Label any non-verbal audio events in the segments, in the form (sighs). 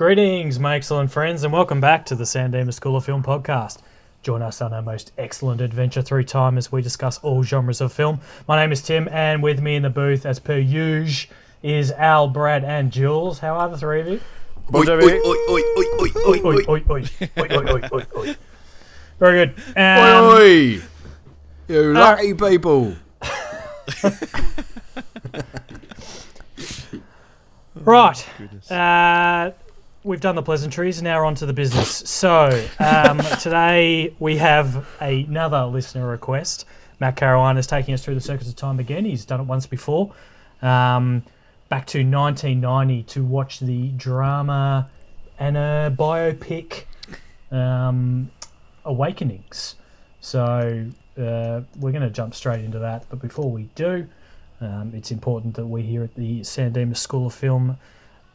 Greetings, my excellent friends, and welcome back to the San Dimas School of Film podcast. Join us on our most excellent adventure through time as we discuss all genres of film. My name is Tim, and with me in the booth, as per usual, is Al, Brad, and Jules. How are the three of you? Oi, oi, oi, oi, oi, oi, Oi, oi, oi, oi, oi, oi, oi, oi, oi. Very good. Um, oi! You lucky people. (laughs) Right. Uh, we've done the pleasantries. Now on to the business. So um, (laughs) today we have another listener request. Matt Caroline is taking us through the circuits of time again. He's done it once before. Um, back to 1990 to watch the drama and a biopic um, Awakenings. So uh, we're going to jump straight into that. But before we do, um, it's important that we here at the San Dimas School of Film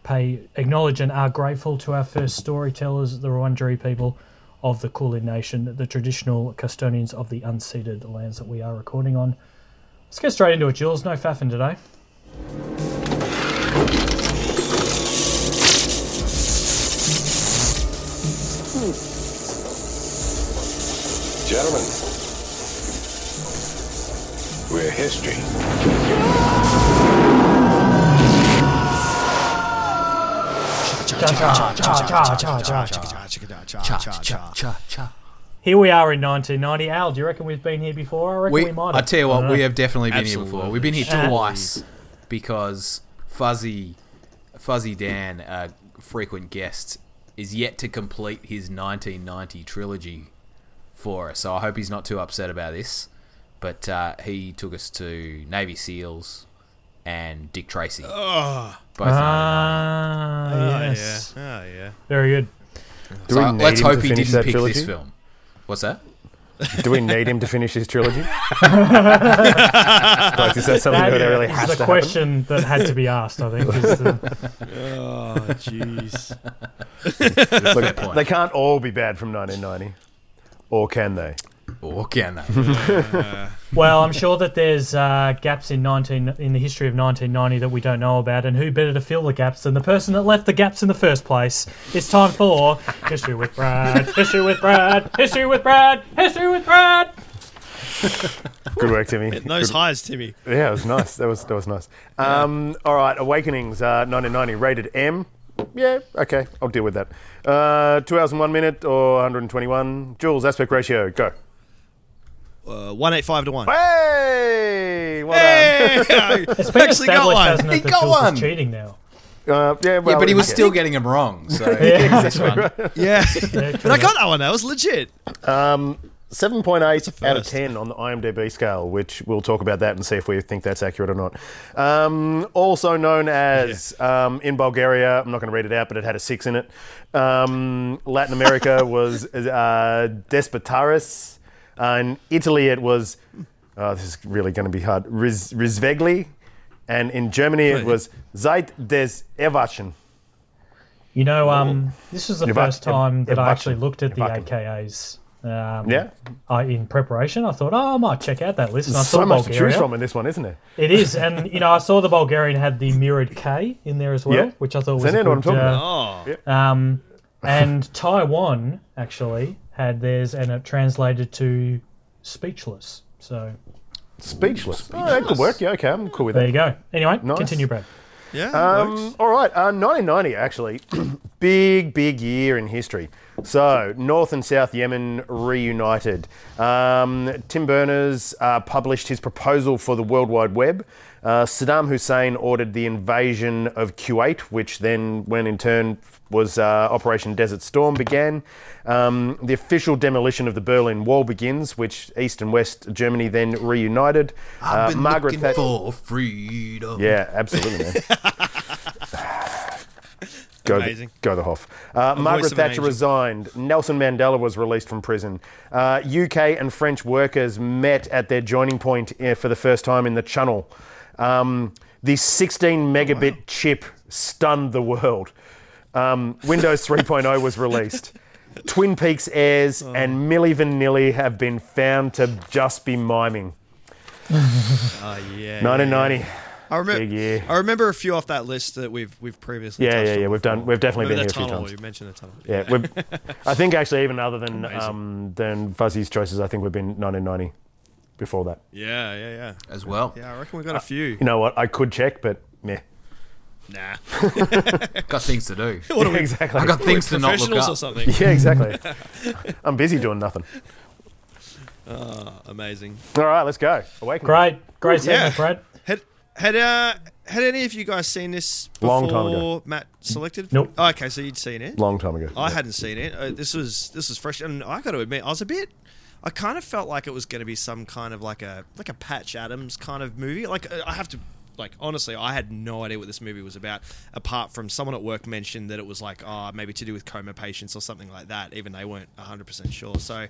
pay acknowledge and are grateful to our first storytellers, the Wurundjeri people of the Kulin Nation, the traditional custodians of the unceded lands that we are recording on. Let's get straight into it, Jules. No faffing today. Gentlemen, we're history. Here we are in 1990. Al, do you reckon we've been here before? I reckon we, We, might I tell you what, we have definitely been here before. We've been here twice because Fuzzy, Fuzzy Dan, a frequent guest, is yet to complete his 1990 trilogy for us. So I hope he's not too upset about this. But uh, he took us to Navy SEALs and Dick Tracy. Oh, Both 1990. Ah, oh yeah. Oh yeah. Very good. Do So we need let's him hope to he finish didn't that pick trilogy? this film. What's that? Do we need him to finish his trilogy? (laughs) like, is that something that, That really is has the to question that had to be asked, I think. is the- Oh jeez. happen? Look, point. they can't all be bad from 1990, or can they? Or can they? Well, I'm sure that there's uh, gaps in 19 in the history of 1990 that we don't know about, and who better to fill the gaps than the person that left the gaps in the first place? It's time for history with Brad, history with Brad, history with Brad, history with Brad. (laughs) Good work, Timmy. Those highs, Timmy. Yeah, it was nice. That was that was nice. Um, all right, Awakenings, uh, 1990, rated M. Yeah, okay, I'll deal with that. Uh, two hours and one minute or 121. Jules aspect ratio, go. Uh, one eight five to one. Hey, well done. (laughs) It's been Actually got one. He got Jules one. cheating now. Uh, yeah, well, yeah, but he was okay. still getting them wrong. So (laughs) Yeah. this one. (laughs) Yeah. Yeah, but I got that one. That was legit. Um, 7.8 out of 10 on the IMDb scale, which we'll talk about that and see if we think that's accurate or not. Um, also known as um, in Bulgaria, I'm not going to read it out, but it had a six in it. Um, Latin America was uh, Despertares. Uh, in Italy, it was, oh, this is really going to be hard, Riz, Risvegli. And in Germany, it was Zeit des Erwachen. You know, um, this was the You've first time that I you've actually looked at the you've. AKAs. Um, Yeah? I, in preparation, I thought, oh, I might check out that list. And I There's saw so much to choose from in this one, isn't there? It is, (laughs) and you know, I saw the Bulgarian had the mirrored K in there as well, Yeah. which I thought was So a now what I'm talking uh, about. Oh. Um, and Taiwan actually had theirs, and it translated to speechless. So Speechless. Oh, that could work. Yeah, okay, I'm cool with there that. you go. Anyway, Nice. continue, Brad. Yeah. Um, works. all right, uh, 1990 actually, (clears throat) big big year in history. So North and South Yemen reunited. Um, Tim Berners uh, published his proposal for the World Wide Web. Uh, Saddam Hussein ordered the invasion of Kuwait, which then, when in turn was uh, Operation Desert Storm began. Um, the official demolition of the Berlin Wall begins, which East and West Germany then reunited. I've Uh, been Margaret looking Thatcher. for freedom. Yeah, absolutely, man. (laughs) go, the, Amazing. go the Hoff. Uh, Margaret voice an Thatcher resigned. Nelson Mandela was released from prison. Uh, UK and French workers met at their joining point uh, for the first time in the Channel. Um, the 16 megabit chip stunned the world. Um, Windows 3.0 was (laughs) released. Twin Peaks airs and Milli Vanilli have been found to just be miming. Oh (laughs) yeah. 1990. I remember. Big year. I remember a few off that list that we've we've previously. Yeah, touched yeah, on yeah. We've done. We've definitely been here the a few tunnel. times. You mentioned the tunnel. Yeah, we've, (laughs) I think actually even other than um, than Fuzzy's choices, I think we've been 1990 before that. Yeah, yeah, yeah. as well. Yeah, I reckon we've got a few. You know what? I could check, but meh. Nah. (laughs) Got things to do. (laughs) What are we, (laughs) exactly. I got things to not look professionals or up. something? Yeah, exactly. I'm busy doing nothing. Oh, amazing. All right, let's go. Awakening. Great, great Yeah. segment, Brad. Had had uh had any of you guys seen this before Long time ago. Matt selected? Nope. Oh, okay, so you'd seen it. Long time ago. I hadn't seen it. Uh, this was this was fresh, and I got to admit, I was a bit. I kind of felt like it was going to be some kind of like a like a Patch Adams kind of movie. Like uh, I have to. Like honestly, I had no idea what this movie was about. Apart from someone at work mentioned that it was like, oh, maybe to do with coma patients or something like that. Even they weren't hundred percent sure. So,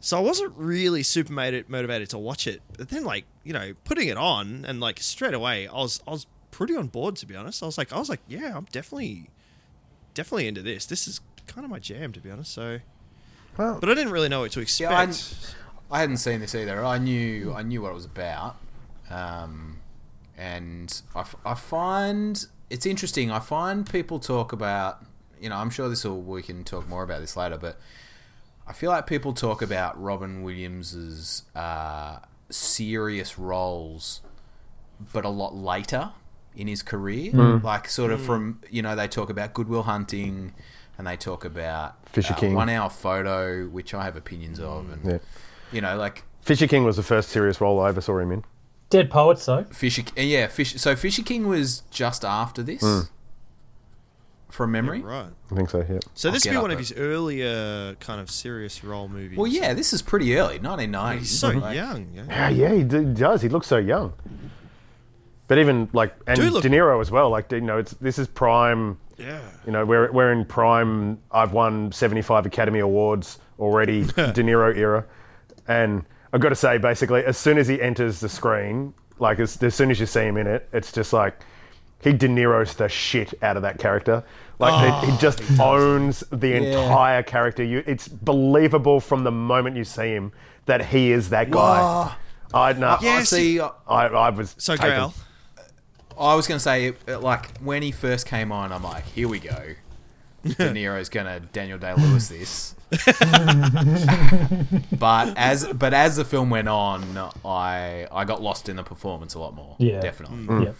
so I wasn't really super motivated, motivated to watch it. But then, like you know, putting it on and like straight away, I was I was pretty on board to be honest. I was like, I was like, yeah, I'm definitely definitely into this. This is kind of my jam to be honest. So, Well, but I didn't really know what to expect. Yeah, I, I hadn't seen this either. I knew I knew what it was about, um, and I, I find it's interesting. I find people talk about you know I'm sure this will we can talk more about this later, but I feel like people talk about Robin Williams's uh, serious roles, but a lot later in his career, like sort of from you know they talk about Good Will Hunting. And they talk about Fisher uh, King. One Hour Photo, which I have opinions of, and yeah. you know, like Fisher King was the first serious role I ever saw him in. Dead poets, though. Fisher. Yeah, Fish. So Fisher King was just after this, hmm. from memory. right. I think so. Yeah. So I'll this would be one of it. his earlier kind of serious role movies. Well, yeah, this is pretty early, 1990. he's so Like, young. Yeah. Yeah, yeah, he does. He looks so young. But even like, and look- De Niro as well. Like, you know, it's this is prime. Yeah. You know, we're we're in prime. I've won seventy five Academy Awards already. (laughs) De Niro era, and I've got to say, basically, as soon as he enters the screen, like as, as soon as you see him in it, it's just like he De Niro's the shit out of that character. Like he, he oh, just owns the entire character. You, it's believable from the moment you see him that he is that guy. I know. Yeah, I see. I, I, I was So taken. Grail. I was going to say, like, when he first came on, I'm like, here we go. (laughs) De Niro's gonna Daniel Day Lewis this, (laughs) but as but as the film went on, I I got lost in the performance a lot more. Yeah. definitely. Yeah.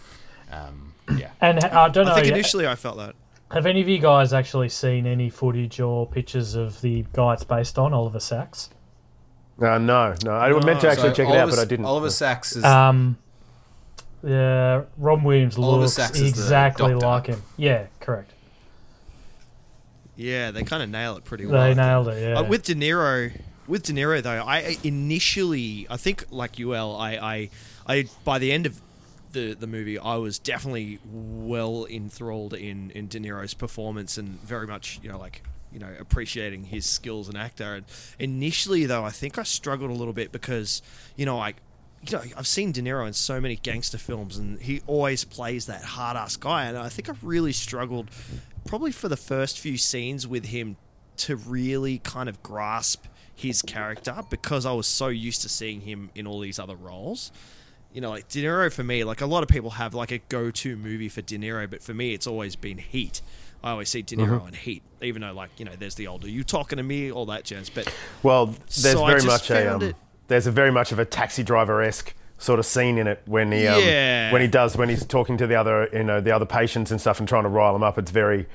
Um, yeah. And I don't know. I think yeah, initially I felt that. have any of you guys actually seen any footage or pictures of the guy it's based on, Oliver Sacks? Uh, no, no. I meant to actually So check it out, but I didn't. Oliver Sacks is Um, yeah, Ron Williams Oliver looks Sacks is exactly doctor. like him. Yeah, correct. Yeah, they kind of nail it pretty well. They nailed it. Yeah. Uh, with De Niro, with De Niro though, I initially, I think like you, El, I, I, I, by the end of the the movie, I was definitely well enthralled in in De Niro's performance and very much, you know, like you know, appreciating his skills as an actor. And initially, though, I think I struggled a little bit because, you know, I. You know, I've seen De Niro in so many gangster films, and he always plays that hard ass guy. And I think I really struggled, probably for the first few scenes with him, to really kind of grasp his character because I was so used to seeing him in all these other roles. You know, like De Niro for me, like a lot of people have like a go to movie for De Niro, but for me, it's always been Heat. I always see De Niro in Heat, even though, like, you know, there's the older you talking to me, all that jazz. But Well, there's So very much a um, it- there's a very much of a taxi driver esque sort of scene in it when he um, Yeah. when he does when he's talking to the other you know the other patients and stuff and trying to rile them up. It's very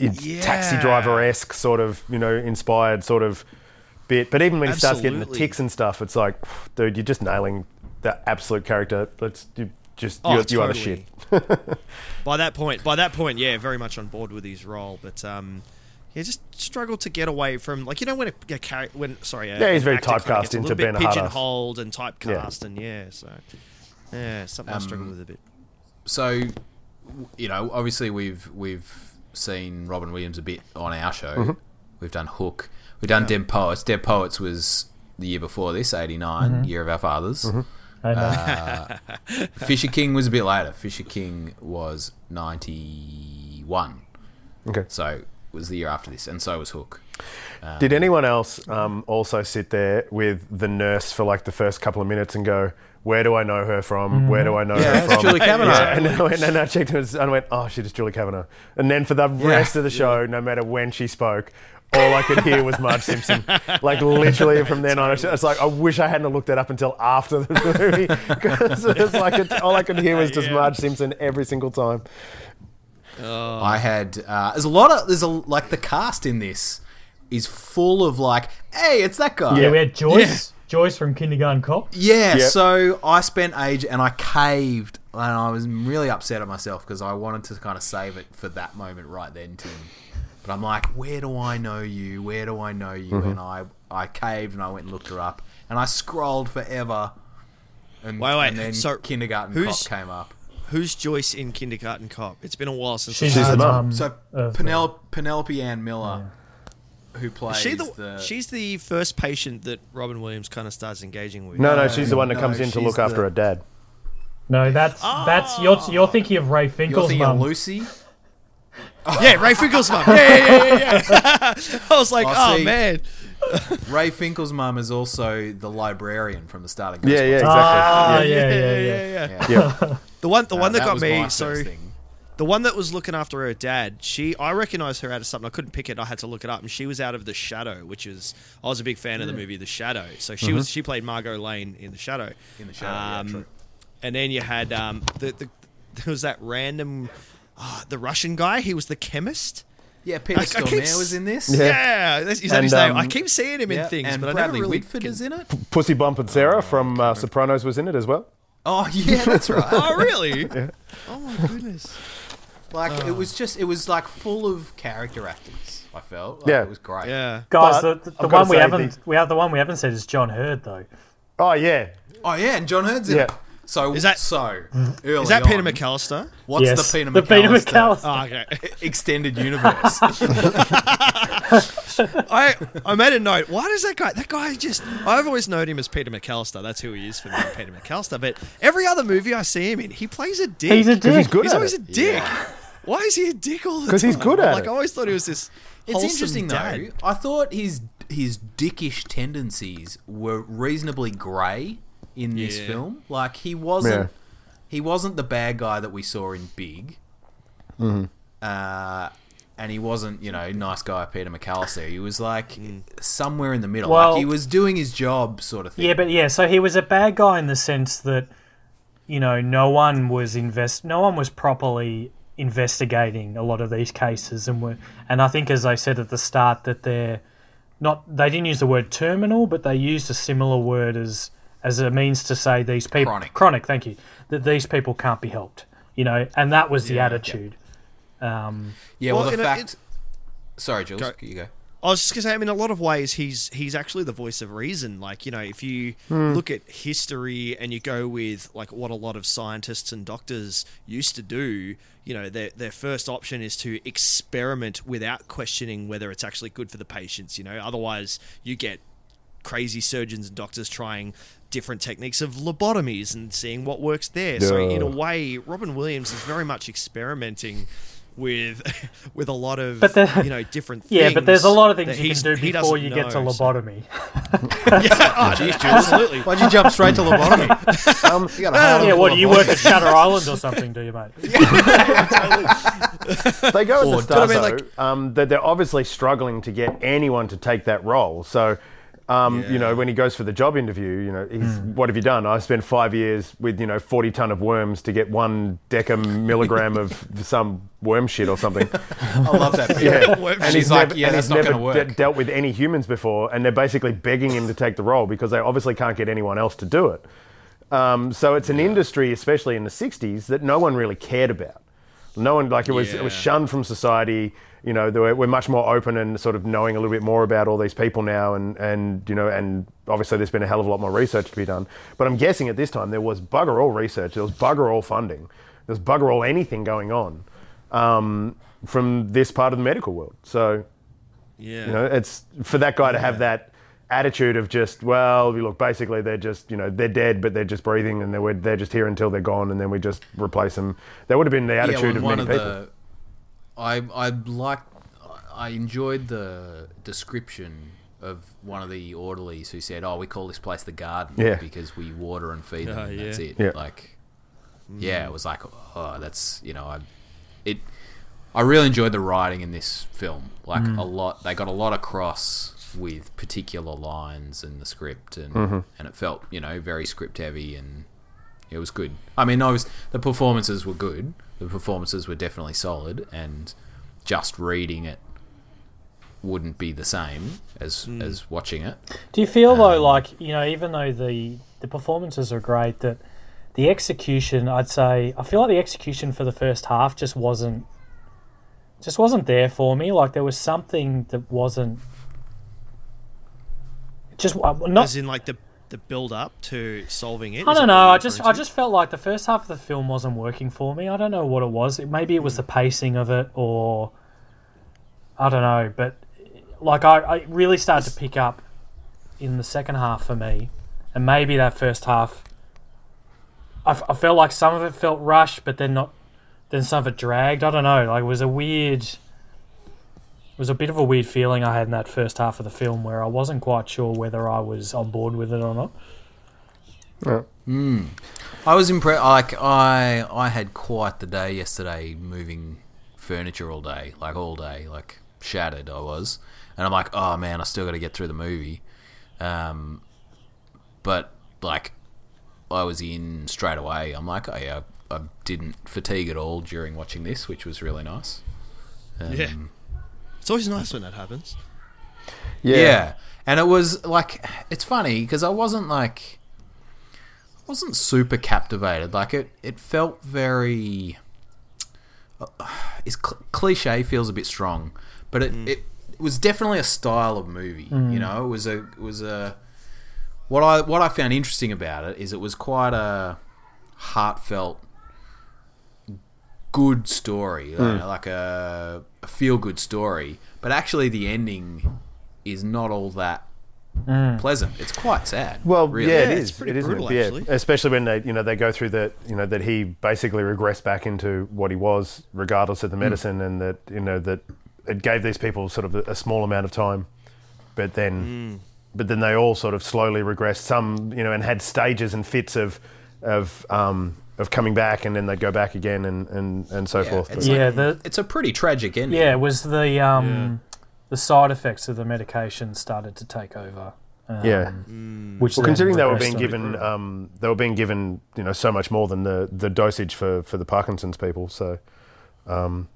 it's Yeah. taxi driver esque sort of you know inspired sort of bit. But even when he starts getting the ticks and stuff, it's like, dude, you're just nailing the absolute character. Let's you just Oh, you, you are the shit. (laughs) by that point, by that point, yeah, very much on board with his role, but um, yeah, just struggled to get away from like you know when a, a character when sorry, a, Yeah, he's very actor kinda typecast into little bit being a pigeonholed and typecast, and yeah, so yeah, something I Um, struggle with a bit. so you know obviously we've we've seen Robin Williams a bit on our show. Mm-hmm. we've done Hook. We've done Dead Poets. Dead Poets was the year before this 89 Mm-hmm. year of our fathers. And, uh, (laughs) Fisher King was a bit later. Fisher King was 91 Okay. so was the year after this, and so was Hook. Did anyone else um, also sit there with the nurse for like the first couple of minutes and go, "Where do I know her from? Where do I know Yeah, her it's from?" Julie Kavner. Yeah, and then I, went, and I checked it and I went, "Oh shit, it's Julie Kavner." And then for the rest of the show, no matter when she spoke. All I could hear was Marge Simpson. Like literally from then on, it's it's like I wish I hadn't looked that up until after the movie (laughs) because it's like it, all I could hear was just Marge Simpson every single time. I had uh, there's a lot of there's a like the cast in this is full of like, hey, it's that guy. Yeah, we had Joyce. Joyce from Kindergarten Cop. Yeah, Yep. so I spent age and I caved and I was really upset at myself because I wanted to kind of save it for that moment right then, Tim. But I'm like, where do I know you? Where do I know you? And I, I caved and I went and looked her up and I scrolled forever. And, Wait, wait, and then so kindergarten who's- cop came up. Who's Joyce in Kindergarten Cop? It's been a while since She's, She's the the mum. mum. So of, uh, Penelope, Penelope Ann Miller, who plays She the, the, she's the first patient that Robin Williams kind of starts engaging with. No, no, she's the one that no, comes in to she's look after the- her dad. No, that's that's you're you're thinking of Ray you're Finkle's thinking mum. Lucy. Yeah, Ray Finkle's mum. Yeah, yeah, yeah, yeah. yeah. (laughs) I was like, Oh, oh, see. man. (laughs) Ray Finkle's mum is also the librarian from the start of Yeah, yeah, exactly. Ah, Yeah. yeah, yeah, yeah. yeah. Yeah. Yeah. (laughs) The one, the Uh, one that, got me. So thing. the one that was looking after her dad, she, I recognized her out of something. I couldn't pick it. I had to look it up, and she was out of The Shadow, which is I was a big fan of the movie The Shadow. So she was she played Margo Lane in The Shadow. In The Shadow, yeah, true. And then you had um, the, the there was that random. ah, the Russian guy, he was the chemist. Yeah, Peter I- I keep Stormare s- was in this. Yeah. Yeah, that's, is that And, his name? um, I keep seeing him in Yeah, things, and but I Bradley never really. Whitford is in it. Pussy Bump and Sarah from uh, Sopranos was in it as well. Oh yeah, that's right. (laughs) Oh really? (laughs) Oh my goodness. like Oh. it was just, it was like full of character actors. I felt. Like, Yeah. it was great. Yeah. Guys, But the, the, the one we haven't the- we have the one we haven't said is John Heard though. Oh yeah, Oh yeah, and John Heard's in Yeah. it. So Is that- so early Is that on, Peter McAllister? What's yes, the Peter the Peter McAllister, McAllister. Oh, okay. (laughs) extended universe? (laughs) I I made a note. Why does that guy? That guy just. I've always known him as Peter McAllister. That's who he is for me, Peter McAllister. But every other movie I see him in, he plays a dick. He's a because he's good He's at always it. a dick. Why is he a dick all the time? Because he's good at like, it. Like I always thought he was this. It's interesting dad. though. I thought his his dickish tendencies were reasonably grey in this Yeah. film. Like he wasn't Yeah. he wasn't the bad guy that we saw in Big. Mm-hmm. Uh, and he wasn't, you know, nice guy Peter McAllister. He was like Mm. somewhere in the middle. Well- like he was doing his job, sort of thing. Yeah, but yeah, so he was a bad guy in the sense that you know no one was invest, no one was properly investigating a lot of these cases, and were, and I think as I said at the start that they're not they didn't use the word terminal, but they used a similar word as as a means to say these people Chronic. chronic, thank you, that these people can't be helped, you know, and that was the attitude. Um, Yeah, well, Well, the in a- fact. Sorry, Jules. Go- You go. I was just gonna say, I mean, in a lot of ways, he's he's actually the voice of reason. Like, you know, if you look at history and you go with like what a lot of scientists and doctors used to do, you know, their their first option is to experiment without questioning whether it's actually good for the patients. You know, otherwise you get crazy surgeons and doctors trying different techniques of lobotomies and seeing what works there. So in a way, Robin Williams is very much experimenting with (laughs) with a lot of But the- you know different things. (laughs) yeah, but there's a lot of things you can do before doesn't you get to know, so- lobotomy. (laughs) yeah, oh, Jeez, Jules. absolutely. Why'd you jump straight to lobotomy? Um, You got a hard Yeah, what do you work at Shutter Island or something? Do you, mate? they go at the start I mean, though, like- um, that they're obviously struggling to get anyone to take that role. So, um, you know, when he goes for the job interview, you know, he's, Hmm. what have you done? I spent five years with you know forty ton of worms to get one decamilligram of (laughs) some worm shit or something. (laughs) I love that. (laughs) bit. Yeah, and he's like, never, yeah, and that's he's not never gonna work. de- dealt with any humans before, and they're basically begging him to take the role because they obviously can't get anyone else to do it. Um, so it's an industry, especially in the '60s, that no one really cared about. No one like it was it was shunned from society. You know, were, we're much more open and sort of knowing a little bit more about all these people now, and and you know, and obviously there's been a hell of a lot more research to be done. But I'm guessing at this time there was bugger all research, there was bugger all funding, there was bugger all anything going on um, from this part of the medical world. So Yeah. you know, it's for that guy to have that attitude of just, well, look, basically they're just, you know, they're dead, but they're just breathing, and they're they're just here until they're gone, and then we just replace them. That would have been the attitude yeah, of well, many one people. the. I I like. I enjoyed the description of one of the orderlies who said, "Oh, we call this place the garden Yeah. because we water and feed them. Ah, and That's yeah. it." Yeah. Like, yeah, it was like, oh, that's you know, I it. I really enjoyed the writing in this film. Like a lot, they got a lot across with particular lines in the script, and and it felt you know very script heavy, and it was good. I mean, I was the performances were good. The performances were definitely solid, and just reading it wouldn't be the same as as watching it. Do you feel though, like you know, even though the the performances are great, that the execution, I'd say, I feel like the execution for the first half just wasn't, just wasn't there for me. Like there was something that wasn't, just uh, not. As in, like the the build up to solving it. I don't know. I just I just felt like the first half of the film wasn't working for me. I don't know what it was. It, maybe it was the pacing of it, or I don't know. But like I, I really started to pick up in the second half for me, and maybe that first half. I, f- I felt like some of it felt rushed, but then not. Then some of it dragged. I don't know. Like it was a weird. It was a bit of a weird feeling I had in that first half of the film where I wasn't quite sure whether I was on board with it or not. I was impressed. Like I, I had quite the day yesterday, moving furniture all day, like all day, like shattered. I was, and I'm like, oh man, I still got to get through the movie. Um, but like, I was in straight away. I'm like, oh yeah, I, I didn't fatigue at all during watching this, which was really nice. Um, Yeah. It's always nice when that happens. Yeah. yeah. And it was like it's funny because I wasn't like I wasn't super captivated. Like it it felt very uh, is cl- cliche feels a bit strong, but it, it it was definitely a style of movie, you mm. know? It was a it was a what I what I found interesting about it is it was quite a heartfelt good story, you know, mm. like a, a feel good story. But actually, the ending is not all that mm. pleasant. It's quite sad. Well, really. yeah, Yeah, it it's is. pretty It is, brutal, yeah. actually. Especially when they, you know, they go through that, you know, that he basically regressed back into what he was, regardless of the mm. medicine, and that, you know, that it gave these people sort of a, a small amount of time, but then, mm. but then they all sort of slowly regressed. Some, you know, and had stages and fits of, of, um, of coming back, and then they'd go back again, and and and so Yeah, forth. it's Yeah, like- the It's a pretty tragic ending. Yeah, it was the um, the side effects of the medication started to take over. Um, Yeah. which Well, considering they were being given, um, they were being given, you know, so much more than the, the dosage for, for the Parkinson's people. So, um,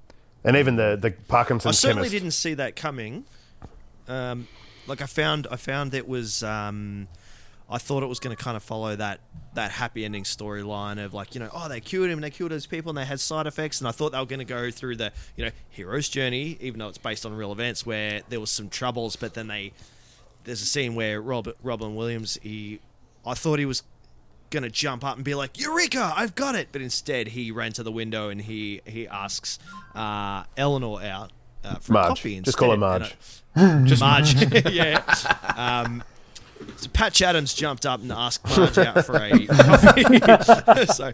and even the the Parkinson's. I certainly chemist. didn't see that coming. Um, like I found, I found it was. I thought it was going to kind of follow that that happy ending storyline of like you know oh they cured him and they cured those people and they had side effects and I thought they were going to go through the you know hero's journey even though it's based on real events where there was some troubles but then they there's a scene where Robert Robin Williams he I thought he was gonna jump up and be like Eureka I've got it but instead he ran to the window and he he asks uh, Eleanor out uh, for Marge. coffee instead. Just call her Marge. I- just Marge (laughs) (laughs) yeah um, so Patch Adams jumped up and asked Marge out for a (laughs) coffee (laughs) so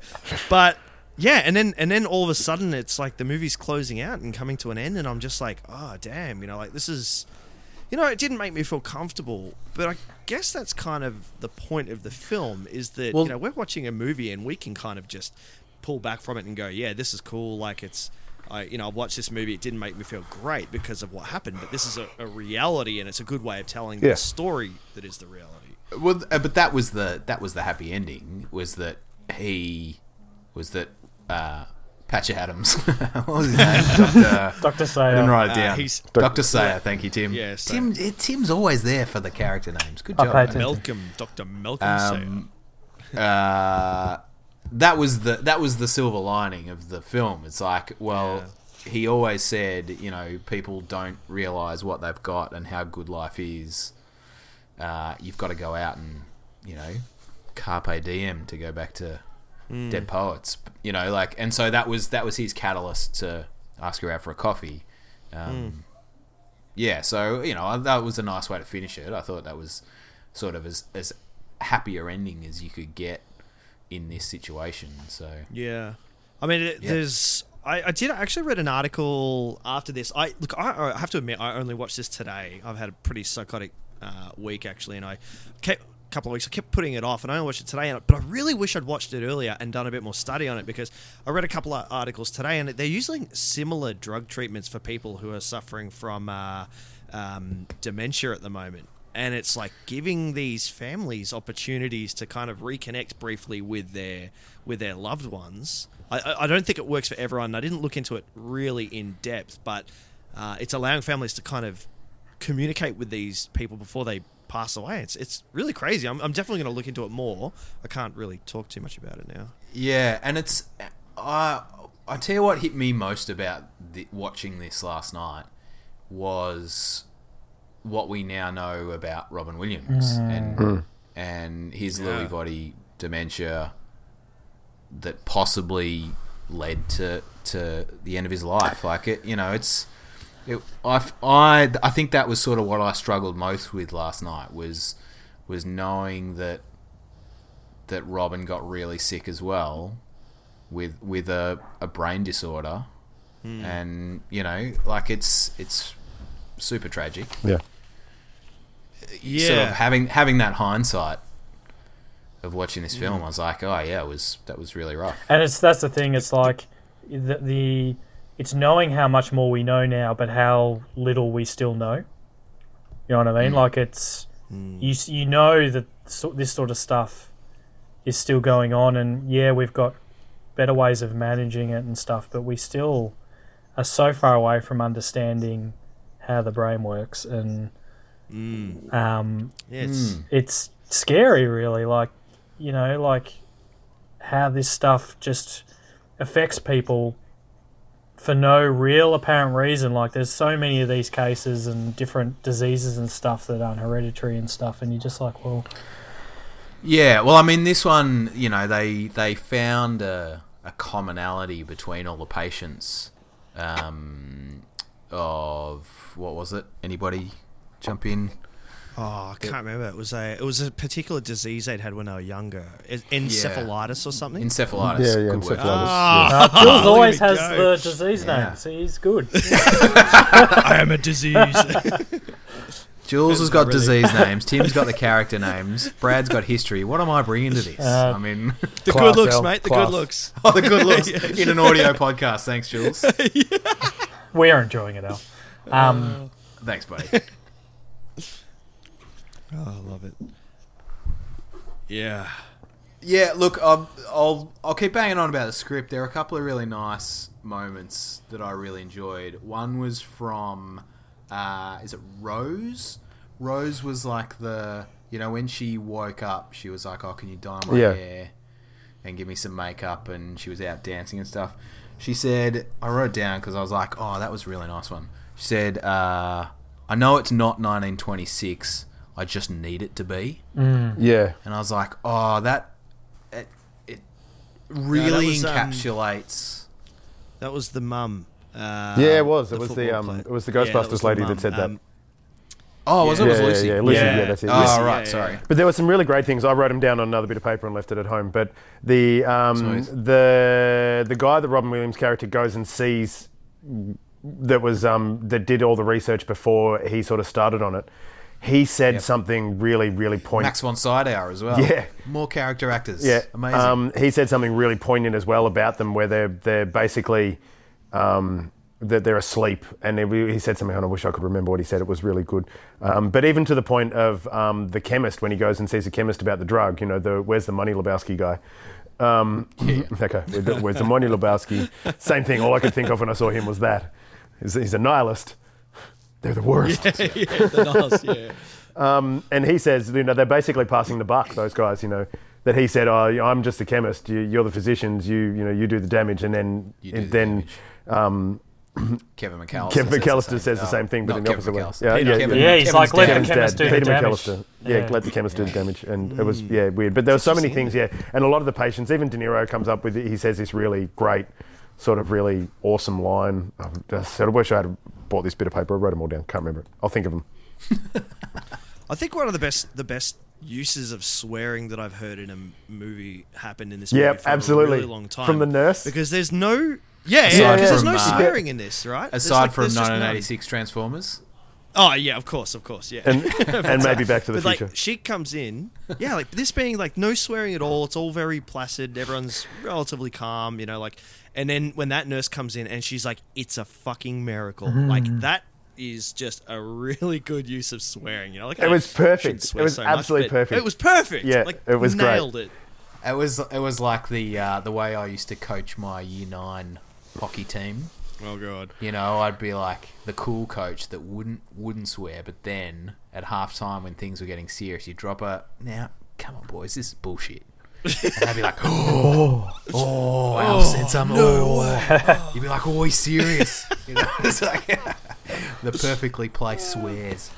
but yeah and then and then all of a sudden it's like the movie's closing out and coming to an end and I'm just like oh damn you know like this is you know, it didn't make me feel comfortable, but I guess that's kind of the point of the film is that Well- you know we're watching a movie and we can kind of just pull back from it and go, yeah, this is cool. Like it's, I you know, I've watched this movie. It didn't make me feel great because of what happened, but this is a, a reality and it's a good way of telling Yeah. the story that is the reality. Well, uh, but that was the that was the happy ending. Was that he was that uh, Patch Adams? (laughs) what was his name? (laughs) Doctor. Dr. I Sayer. didn't write it Uh, down. he's- Doctor Sayer. Thank you, Tim. Yeah, so- Tim. eh, Tim's always there for the character names. Good job. paid Malcolm, Doctor Malcolm Um, uh, that was the that was the silver lining of the film. It's like, well, he always said, you know, people don't realize what they've got and how good life is. Uh, you've got to go out and, you know, carpe diem to go back to dead poets. You know, like, and so that was that was his catalyst to ask her out for a coffee. Um, Yeah, so you know that was a nice way to finish it. I thought that was sort of as as happier ending as you could get in this situation. So Yeah. I mean, it, there's. I, I did actually read an article after this. I look. I, I have to admit, I only watched this today. I've had a pretty psychotic uh, week actually, and I kept a couple of weeks. I kept putting it off, and I only watched it today. And, but I really wish I'd watched it earlier and done a bit more study on it because I read a couple of articles today, and they're using similar drug treatments for people who are suffering from uh, um, dementia at the moment. And it's like giving these families opportunities to kind of reconnect briefly with their with their loved ones. I- I, don't think it works for everyone. I didn't look into it really in depth, but uh, it's allowing families to kind of communicate with these people before they pass away. It's it's really crazy. I'm, I'm definitely going to look into it more. I can't really talk too much about it now. Yeah, and it's I I tell you what hit me most about the, watching this last night was what we now know about Robin Williams mm. and hmm. and his Lewy body dementia that possibly led to to the end of his life. Like it, you know, it's it, I, I, I think that was sort of what I struggled most with last night was was knowing that that Robin got really sick as well with with a, a brain disorder. Hmm. And you know like it's it's super tragic. Yeah. Yeah. sort of having having that hindsight of watching this film I was like oh yeah it was that was really rough And it's that's the thing. It's like the, the it's knowing how much more we know now, but how little we still know. You know what I mean? Mm. Like it's mm. you you know that so, this sort of stuff is still going on, and yeah, we've got better ways of managing it and stuff, but we still are so far away from understanding how the brain works, and um, yeah, it's, it's scary really like you know like how this stuff just affects people for no real apparent reason. Like there's so many of these cases and different diseases and stuff that aren't hereditary and stuff and you're just like well Yeah, well, I mean, this one, you know, they they found a, a commonality between all the patients um, of what was it? Anybody jump in? oh, I can't remember. It was a it was a particular disease they'd had when they were younger. En- Encephalitis or something. Encephalitis. Yeah, yeah, Good word. encephalitis. uh, Jules always has me the disease Yeah. name so he's good (laughs) I am a disease. (laughs) Jules has got really- disease names. Tim's got the character names. Brad's got history. What am I bringing to this? Uh, I mean, the Class, good looks, Al, mate. The class. good looks. oh, the good looks (laughs) in an audio podcast. Thanks, Jules. we're enjoying it al um, Thanks, buddy. Oh, I love it. Yeah. Yeah, look, I'll, I'll I'll keep banging on about the script. There are a couple of really nice moments that I really enjoyed. One was from, uh, is it Rose? Rose was like the, you know, when she woke up, she was like, "Oh, can you dye my Yeah. hair and give me some makeup?" And she was out dancing and stuff. She said, I wrote it down because I was like, "Oh, that was a really nice one." She said, uh, "I know it's not 1926. I just need it to be." Yeah. and I was like, "Oh, that it, it really was, um, encapsulates." That was the mum. Uh, Yeah, it was. It was the, um, player. it was the Yeah, Ghostbusters was the lady that said that. Um, oh, was it? Yeah, was Lucy? yeah, Lucy, Yeah. yeah, that's it. Oh, Lucy. yeah, right. yeah. Sorry. But there were some really great things. I wrote them down on another bit of paper and left it at home. But the um, the the guy that Robin Williams' character goes and sees that was um, that did all the research before he sort of started on it. He said Yep. something really, really poignant. Max von Sydow as well. Yeah. More character actors. Yeah, Amazing. Um, he said something really poignant as well about them, where they're they're basically um, that they're asleep, and he he said something. and I wish I could remember what he said. It was really good. Um, but even to the point of um, the chemist when he goes and sees a chemist about the drug, you know, the where's the money Lebowski guy. Um, (laughs) okay, where's the- where's the money Lebowski? Same thing. All I could think of when I saw him was that. He's, he's a nihilist. They're the worst. yeah, the Nas, yeah. Um, and he says, you know, they're basically passing the buck. Those guys, you know, that he said, "Oh, I'm just a chemist. You, you're the physicians. You, you know, you do the damage." And then, You and the then damage. um, Kevin McAllister. Kevin says the McAllister same- says the oh, same thing, but in the Kevin opposite way. Yeah, yeah, Kevin- Yeah, he's Kevin's like, let the dad. chemist do the Peter damage. McAllister. Yeah, Yeah. let the chemist do the damage, and it was yeah weird. But there were so many things, yeah, and a lot of the patients. Even De Niro comes up with. He says this really great, sort of really awesome line. I just sort of wish I had bought this bit of paper. I wrote them all down. Can't remember it. I'll think of them. (laughs) I think one of the best the best uses of swearing that I've heard in a movie happen in this Yep, movie for absolutely. a really long time. From the nurse? because there's no yeah, Aside yeah, 'cause there's no uh, swearing in this, right? Aside like- from there's just none. 1986 Transformers. Oh yeah, of course, of course, yeah. and (laughs) and maybe Back to the but like Future. she comes in, yeah, like this being like no swearing at all. It's all very placid. Everyone's relatively calm, you know. Like, and then when that nurse comes in and she's like, "It's a fucking miracle," like that is just a really good use of swearing. You know, like It I was perfect. swear It was so absolutely but perfect. It was perfect. Yeah, like, it was great. nailed it. It was it was like the uh, the way I used to coach my year nine hockey team. Oh god. You know, I'd be like the cool coach that wouldn't wouldn't swear, but then at half time when things were getting serious, you drop a now, come on boys, this is bullshit. And they'd be like, (laughs) oh, oh, Al said something. oh. You'd be like, oh, he's serious. (laughs) You know, it's like (laughs) the perfectly placed swears.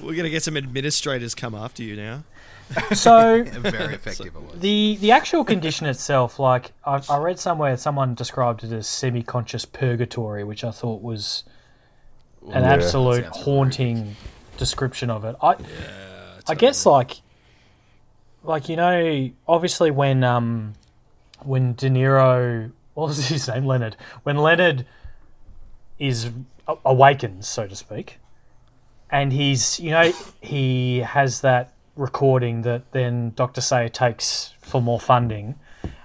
We're gonna get some administrators come after you now. (laughs) So (laughs) Very effective it the the actual condition (laughs) itself, like I, I read somewhere, someone described it as semi-conscious purgatory, which I thought was an Yeah. absolute Sounds haunting description of it. I I guess like like you know, obviously when um when De Niro, what was his name, Leonard, when Leonard is a- awakens, so to speak, and he's you know he has that recording that then Doctor Say takes for more funding,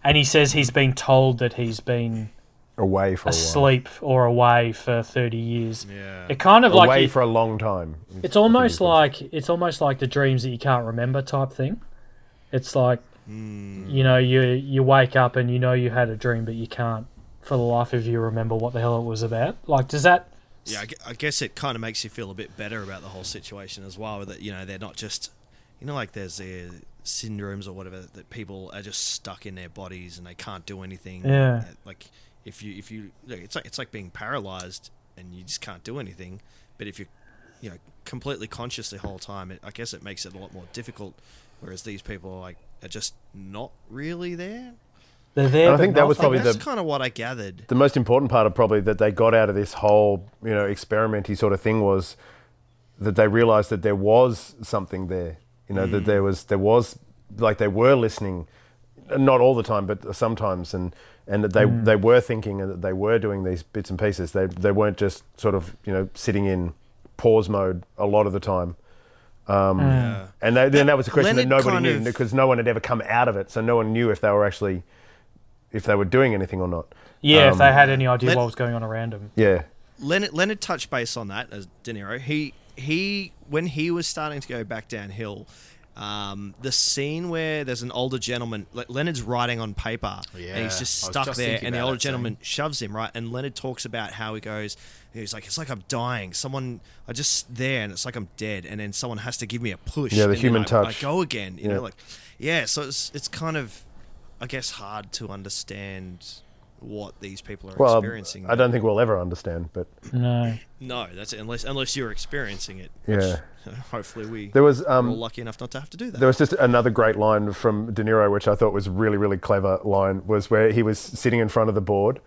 and he says he's been told that he's been Away for a while. asleep or away for thirty years. Yeah. It kind of like Away for a long time. it's almost like it's almost like the dreams that you can't remember type thing. It's like hmm. you know you you wake up and you know you had a dream, but you can't for the life of you remember what the hell it was about. Like, does that? Yeah, I I guess it kind of makes you feel a bit better about the whole situation as well. That you know they're not just, you know, like there's the syndromes or whatever that people are just stuck in their bodies and they can't do anything. Yeah. Like if you if you it's like it's like being paralyzed and you just can't do anything. But if you're, you know, completely conscious the whole time, it, I guess it makes it a lot more difficult. Whereas these people are like are just not really there. They're there. And I think that was probably That's the- kind of what I gathered. the most important part of probably that they got out of this whole you know experimenty sort of thing was that they realized that there was something there you know that mm. there was there was like they were listening not all the time but sometimes and and that they mm. they were thinking and that they were doing these bits and pieces they they weren't just sort of you know sitting in pause mode a lot of the time um, Yeah. and they, then that was a question Leonard that nobody knew of- because no one had ever come out of it so no one knew if they were actually if they were doing anything or not yeah, if um, they had any idea let- what was going on around them. yeah Leonard, Leonard touched base on that as De Niro. He he when he was starting to go back downhill, um, the scene where there's an older gentleman, Le- Leonard's writing on paper, and Yeah, he's just stuck just there, and the older that scene. gentleman shoves him right, and Leonard talks about how he goes. He's like, it's like I'm dying. Someone, I just there, and it's like I'm dead, and then someone has to give me a push. Yeah, the human I- touch. I go again. You Yeah. know, like yeah. So it's it's kind of, I guess, hard to understand what these people are Well, experiencing. I don't think we'll ever understand, but No. No, that's it. Unless unless you're experiencing it. Yeah. which, (laughs) hopefully we there was we're um, lucky enough not to have to do that. there was just another great line from De Niro, which I thought was really really clever. Line was where he was sitting in front of the board,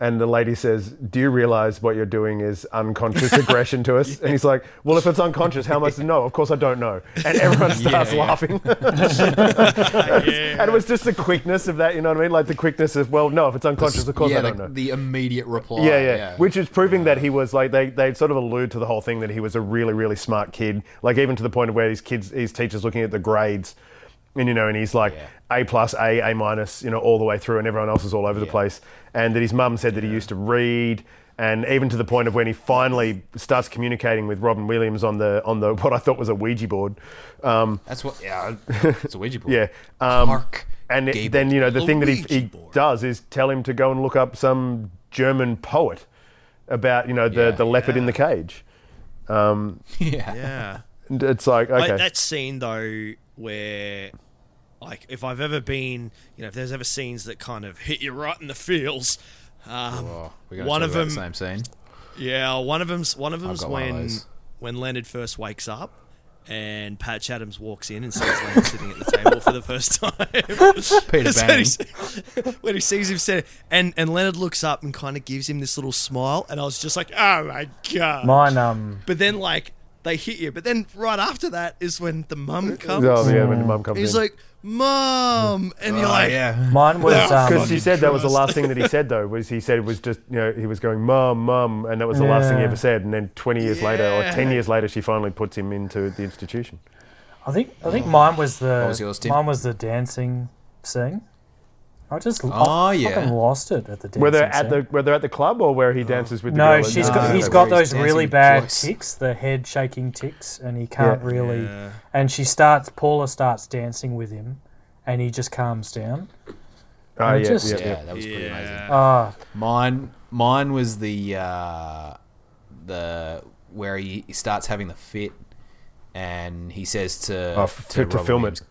and the lady says, "Do you realize what you're doing is unconscious aggression to us?" (laughs) And he's like, "Well, if it's unconscious, how much? No, of course I don't know." And everyone starts yeah. laughing. (laughs) (laughs) And it was just the quickness of that, you know what I mean? Like the quickness of, well, no, if it's unconscious, of course yeah, I don't the, know. the immediate reply. Yeah, yeah, Which is proving that he was like they they sort of allude to the whole thing that he was a really really smart kid. Like even to the point of where his kids, his teachers looking at the grades, and you know, and he's like Yeah. A plus, A, A minus, you know, all the way through, and everyone else is all over the place. And that his mum said that he used to read. And even to the point of when he finally starts communicating with Robin Williams on the on the (laughs) what I thought was a Ouija board, um, That's what. Yeah, it's a Ouija board. yeah. Um, Clark and it- then you know the thing that he, he does is tell him to go and look up some German poet about you know the Yeah. the leopard in the cage. (laughs) yeah. yeah. It's like okay, Like that scene though where like if I've ever been you know, if there's ever scenes that kind of hit you right in the feels, um, Oh, we're gonna one talk of them the same scene. Yeah, one of them's one of them's got one of when when Leonard first wakes up and Patch Adams walks in and sees Leonard sitting at the table for the first time. (laughs) Peter (laughs) So Bang. he when he sees him sitting, and and Leonard looks up and kind of gives him this little smile, and I was just like, oh my god. Mine, um, But then like they hit you. But then right after that is when the mum comes. Oh, yeah, when the mum comes He's in. like, "Mum," and you're Oh, like, yeah. Mine was um, Because he said that was the last thing that he said, though, was he said it was just, you know, he was going, Mum, Mum, and that was the last thing he ever said. And then 20 years later, or 10 years later, she finally puts him into the institution. I think I think mine was the was yours, mine was the dancing scene. I just Oh, I yeah. fucking lost it at the dancing Were they at scene. the were they at the club or where he dances with the no, girl? she's No, got, he's where got those dancing really bad Joyce. tics, the head shaking tics, and he can't Yeah. really. Yeah. And she starts, Paula starts dancing with him, and he just calms down. Oh, yeah, just- yeah, Yeah, yeah. that was pretty amazing. Yeah. Ah, Mine, mine was the uh, the where he, he starts having the fit, and he says to Oh, f- to, Robert film Williams, it.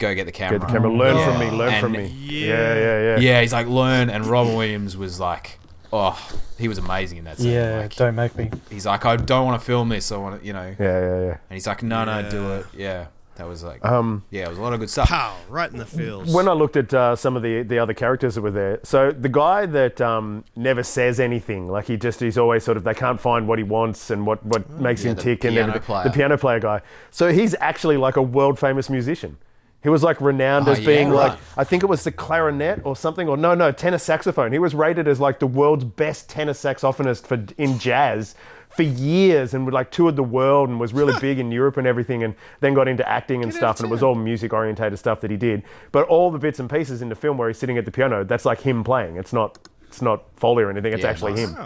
"Go get the camera." Get the camera. Learn Yeah. from me. Learn And- from me. Yeah. Yeah, yeah, yeah. Yeah, he's like learn, and Robin Williams was like, "Oh, he was amazing in that scene." yeah, Like, don't make me. he's like, "I don't want to film this. I want to, you know." Yeah, yeah, yeah. And he's like, "No, no, do it." Yeah, that was like, Um, yeah, it was a lot of good stuff. Pow, right in the feels. when I looked at uh, some of the, the other characters that were there, so the guy that um, never says anything, like he just he's always sort of they can't find what he wants and what, what makes Yeah, him the tick and piano everything. player. The piano player guy. So he's actually like a world famous musician. He was like renowned Oh, as being yeah, like right. I think it was the clarinet or something or no no tenor saxophone. He was rated as like the world's best tenor saxophonist for in jazz for years and would like toured the world and was really (laughs) big in Europe and everything and then got into acting and Get stuff and it was all music orientated stuff that he did. But all the bits and pieces in the film where he's sitting at the piano, that's like him playing. It's not it's not Foley or anything. It's Yeah, actually nice. him.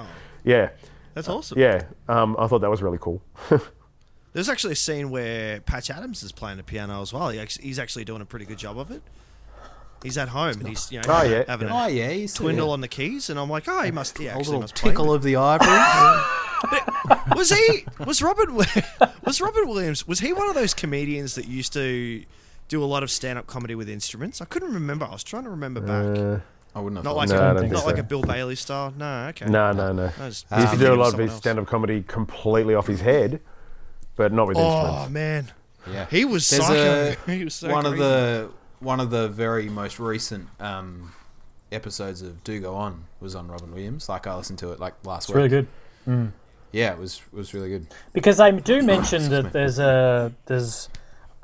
Yeah, that's awesome. yeah. Um, I thought that was really cool. (laughs) There's actually a scene where Patch Adams is playing the piano as well. He actually, he's actually doing a pretty good job of it. He's at home and he's you know Oh, yeah. having Oh yeah, he's twindle on the keys, and I'm like, oh, he must. Yeah, a actually little must tickle a of the ivory. (laughs) Was he? Was Robert? Was Robert Williams? Was he one of those comedians that used to do a lot of stand-up comedy with instruments? I couldn't remember. I was trying to remember back. Uh, I wouldn't have not thought like No, so. I a, don't think so. like a Bill Bailey style. No, okay. no, no, no. I was He used to do a lot of his stand-up comedy completely off his head, but not with instruments. Oh man, Yeah. he was There's psycho. a- (laughs) he was so one of the one of the very most recent um, episodes of Do Go On was on Robin Williams. Like I listened to it like last It's week. really good Yeah, it was it was really good. because they do mention excuse that me. there's a there's,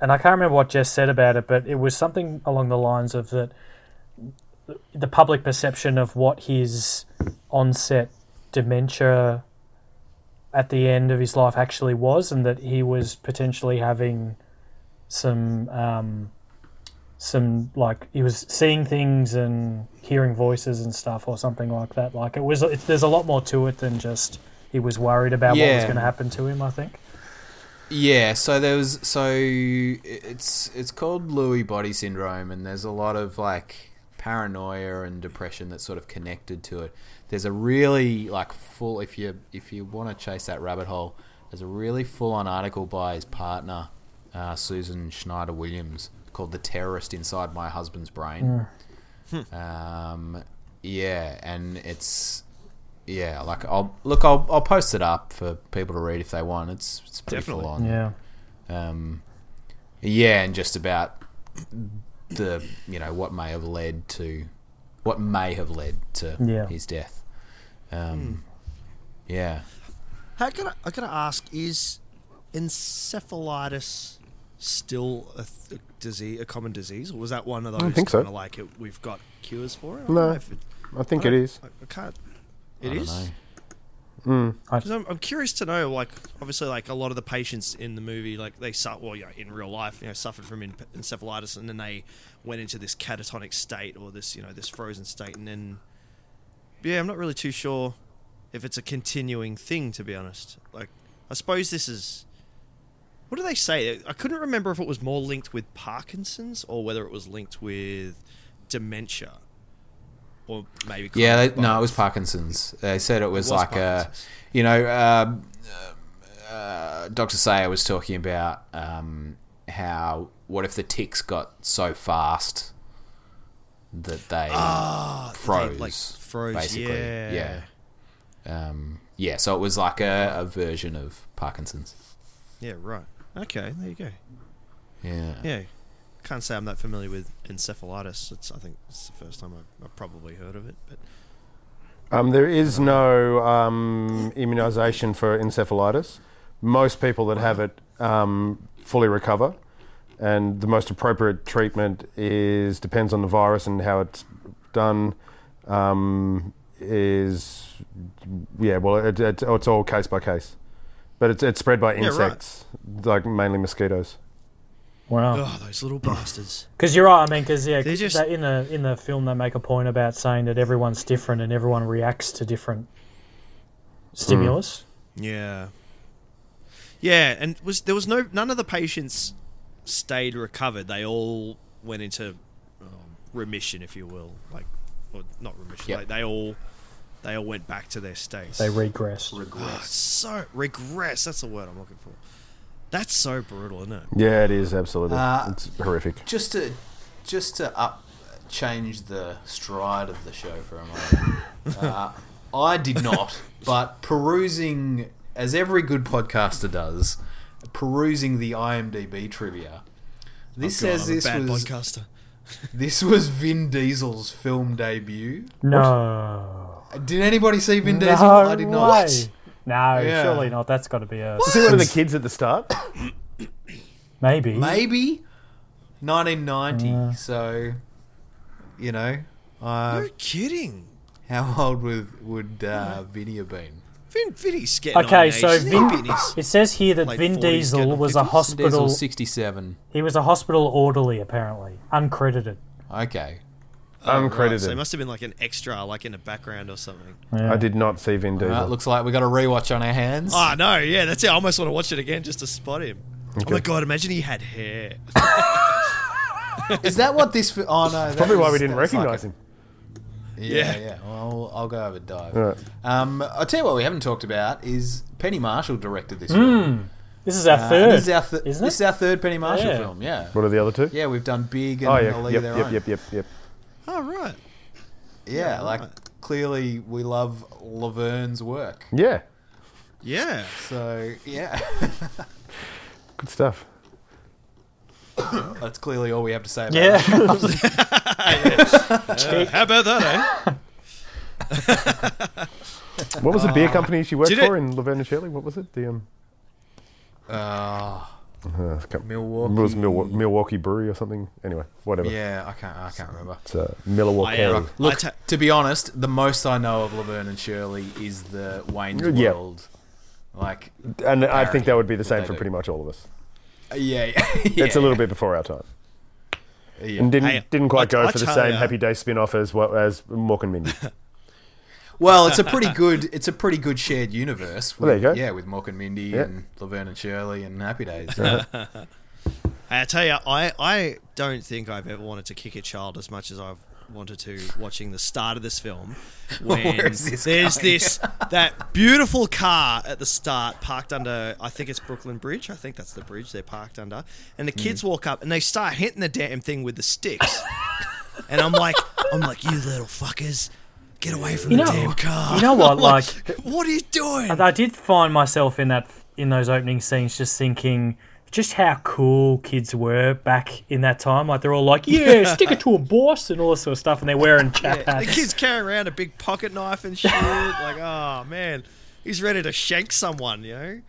and I can't remember what Jess said about it, but it was something along the lines of that the public perception of what his onset dementia at the end of his life actually was, and that he was potentially having some um, some like he was seeing things and hearing voices and stuff or something like that. Like it was, it's, there's a lot more to it than just he was worried about what was going to happen to him. I think. Yeah, so there was so it's it's called Lewy body syndrome, and there's a lot of like paranoia and depression that's sort of connected to it. There's a really like full if you if you want to chase that rabbit hole, there's a really full on article by his partner, uh, Susan Schneider Williams, called "The Terrorist Inside My Husband's Brain." Um, yeah, and it's yeah, like I'll look, I'll I'll post it up for people to read if they want. It's it's pretty Definitely. full on. Yeah. Um, yeah, and just about the you know what may have led to what may have led to Yeah. his death. Um, Yeah, How can I, I gotta ask? Is encephalitis still a, th- a disease, a common disease, or was that one of those I think so. like it, we've got cures for it? I No. if it, I think I it. I, I can't. I It don't is. know. Mm. Because I'm, I'm curious to know, like, obviously, like a lot of the patients in the movie, like they su- well, you know, in real life, you know, suffered from en- encephalitis, and then they went into this catatonic state or this, you know, this frozen state, and then, yeah, I'm not really too sure if it's a continuing thing, to be honest. Like, I suppose this is. What do they say? I couldn't remember if it was more linked with Parkinson's or whether it was linked with dementia, or maybe. Yeah, they, no, it was Parkinson's. They said it was, was like a, you know, um, uh, Dr. Sayer was talking about um, how what if the ticks got so fast that they they, froze, like, froze, basically. yeah. Yeah. Um, yeah, so it was like a, a version of Parkinson's. Yeah, right. Okay, there you go. Yeah. Yeah, can't say I'm that familiar with encephalitis. It's I think it's the first time I've, I've probably heard of it. But Um, there is no um, immunisation for encephalitis, most people that have it um, fully recover, and the most appropriate treatment is depends on the virus and how it's done. Um, is yeah, well, it, it, it's all case by case, but it's it's spread by right. insects, like mainly mosquitoes. Wow. Oh, those little bastards. (clears throat) Because you're right. I mean, because yeah, They're just- that in the in the film they make a point about saying that everyone's different and everyone reacts to different stimulus. Yeah. Yeah, and was there was no none of the patients stayed recovered. They all went into um, remission, if you will, like or not remission. Yep. Like they all they all went back to their states. They regressed. Oh, so regress. That's the word I'm looking for. That's so brutal, isn't it? Yeah, it is absolutely. Uh, it's horrific. Just to just to up change the stride of the show for a moment. uh, I did not, (laughs) but perusing as every good podcaster does, perusing the IMDb trivia. This Oh, God, says this was podcaster. (laughs) this was Vin Diesel's film debut. No. Did anybody see Vin Diesel? No I did not. way. No, Yeah. surely not. That's got to be a Is he one of the kids at the start? (coughs) maybe. Maybe 1990. So, you know, uh, No kidding. how old would would uh, Vinny have been? Vin, Vinny's getting Okay, on eh? so age. Vin- his- It says here that Late Vin 40s, Diesel getting on was a 50s. hospital. Diesel 67. He was a hospital orderly, apparently, uncredited. Okay. Oh, right, Uncredited. So he must have been like an extra, like in the background or something. Yeah. I did not see Vin Diesel. Well, it looks like we got a rewatch on our hands. Oh no, yeah, that's it. I almost want to watch it again just to spot him. Oh my god, imagine he had hair. (laughs) Is that what this? Oh no, that's Probably why we didn't recognize him. Yeah, Yeah. yeah. Well, I'll go have a dive. Right. Um, I'll tell you what we haven't talked about is Penny Marshall directed this film. This is our Uh, third. This is our, th- isn't this it? is our third Penny Marshall Yeah. film. Yeah. What are the other two? Yeah, we've done Big and Oh A yeah, League yep, Their yep, Own. yep, yep, yep. oh right. Yeah, like right. clearly we love Laverne's work. Yeah, Yeah. So yeah, (laughs) good stuff. (coughs) that's clearly all we have to say about yeah. it. (laughs) (laughs) Uh, how about that, eh? (laughs) What was the beer company she worked Did it- for in Laverne and Shirley? What was it? The um, Uh, uh, I can't- Milwaukee. it was Milwaukee, Milwaukee Brewery or something. Anyway, whatever. Yeah, I can't. I can't remember. It's uh, Milwaukee. I, um, Look, I ta- to be honest, the most I know of Laverne and Shirley is the Wayne's Yeah. World. Like, and I think that would be the same They for do. pretty much all of us. Yeah, yeah. It's a little bit before our time, Yeah. and didn't Hey, didn't quite I- go I for the same ya. Happy Day spin-off as well as Mork and Mindy. (laughs) (laughs) Well, it's a pretty good. It's a pretty good shared universe. With, Well, there you go. Yeah, with Mork and Mindy Yeah. and Laverne and Shirley and Happy Days. (laughs) I tell you, I, I don't think I've ever wanted to kick a child as much as I've wanted to watching the start of this film. (laughs) When this there's going? this that beautiful car at the start parked under I think it's Brooklyn Bridge. I think that's the bridge they're parked under. And the kids mm. walk up and they start hitting the damn thing with the sticks. (laughs) and I'm like I'm like, you little fuckers, get away from You the know- damn car. you know what, (laughs) I'm like- what are you doing? I did find myself in that in those opening scenes, just thinking just how cool kids were back in that time. Like they're all like, "Yeah, (laughs) stick it to a boss" and all this sort of stuff, and they're wearing chap Yeah, the kid's carrying around a big pocket knife and shit. like, (laughs) oh man, he's ready to shank someone. You know?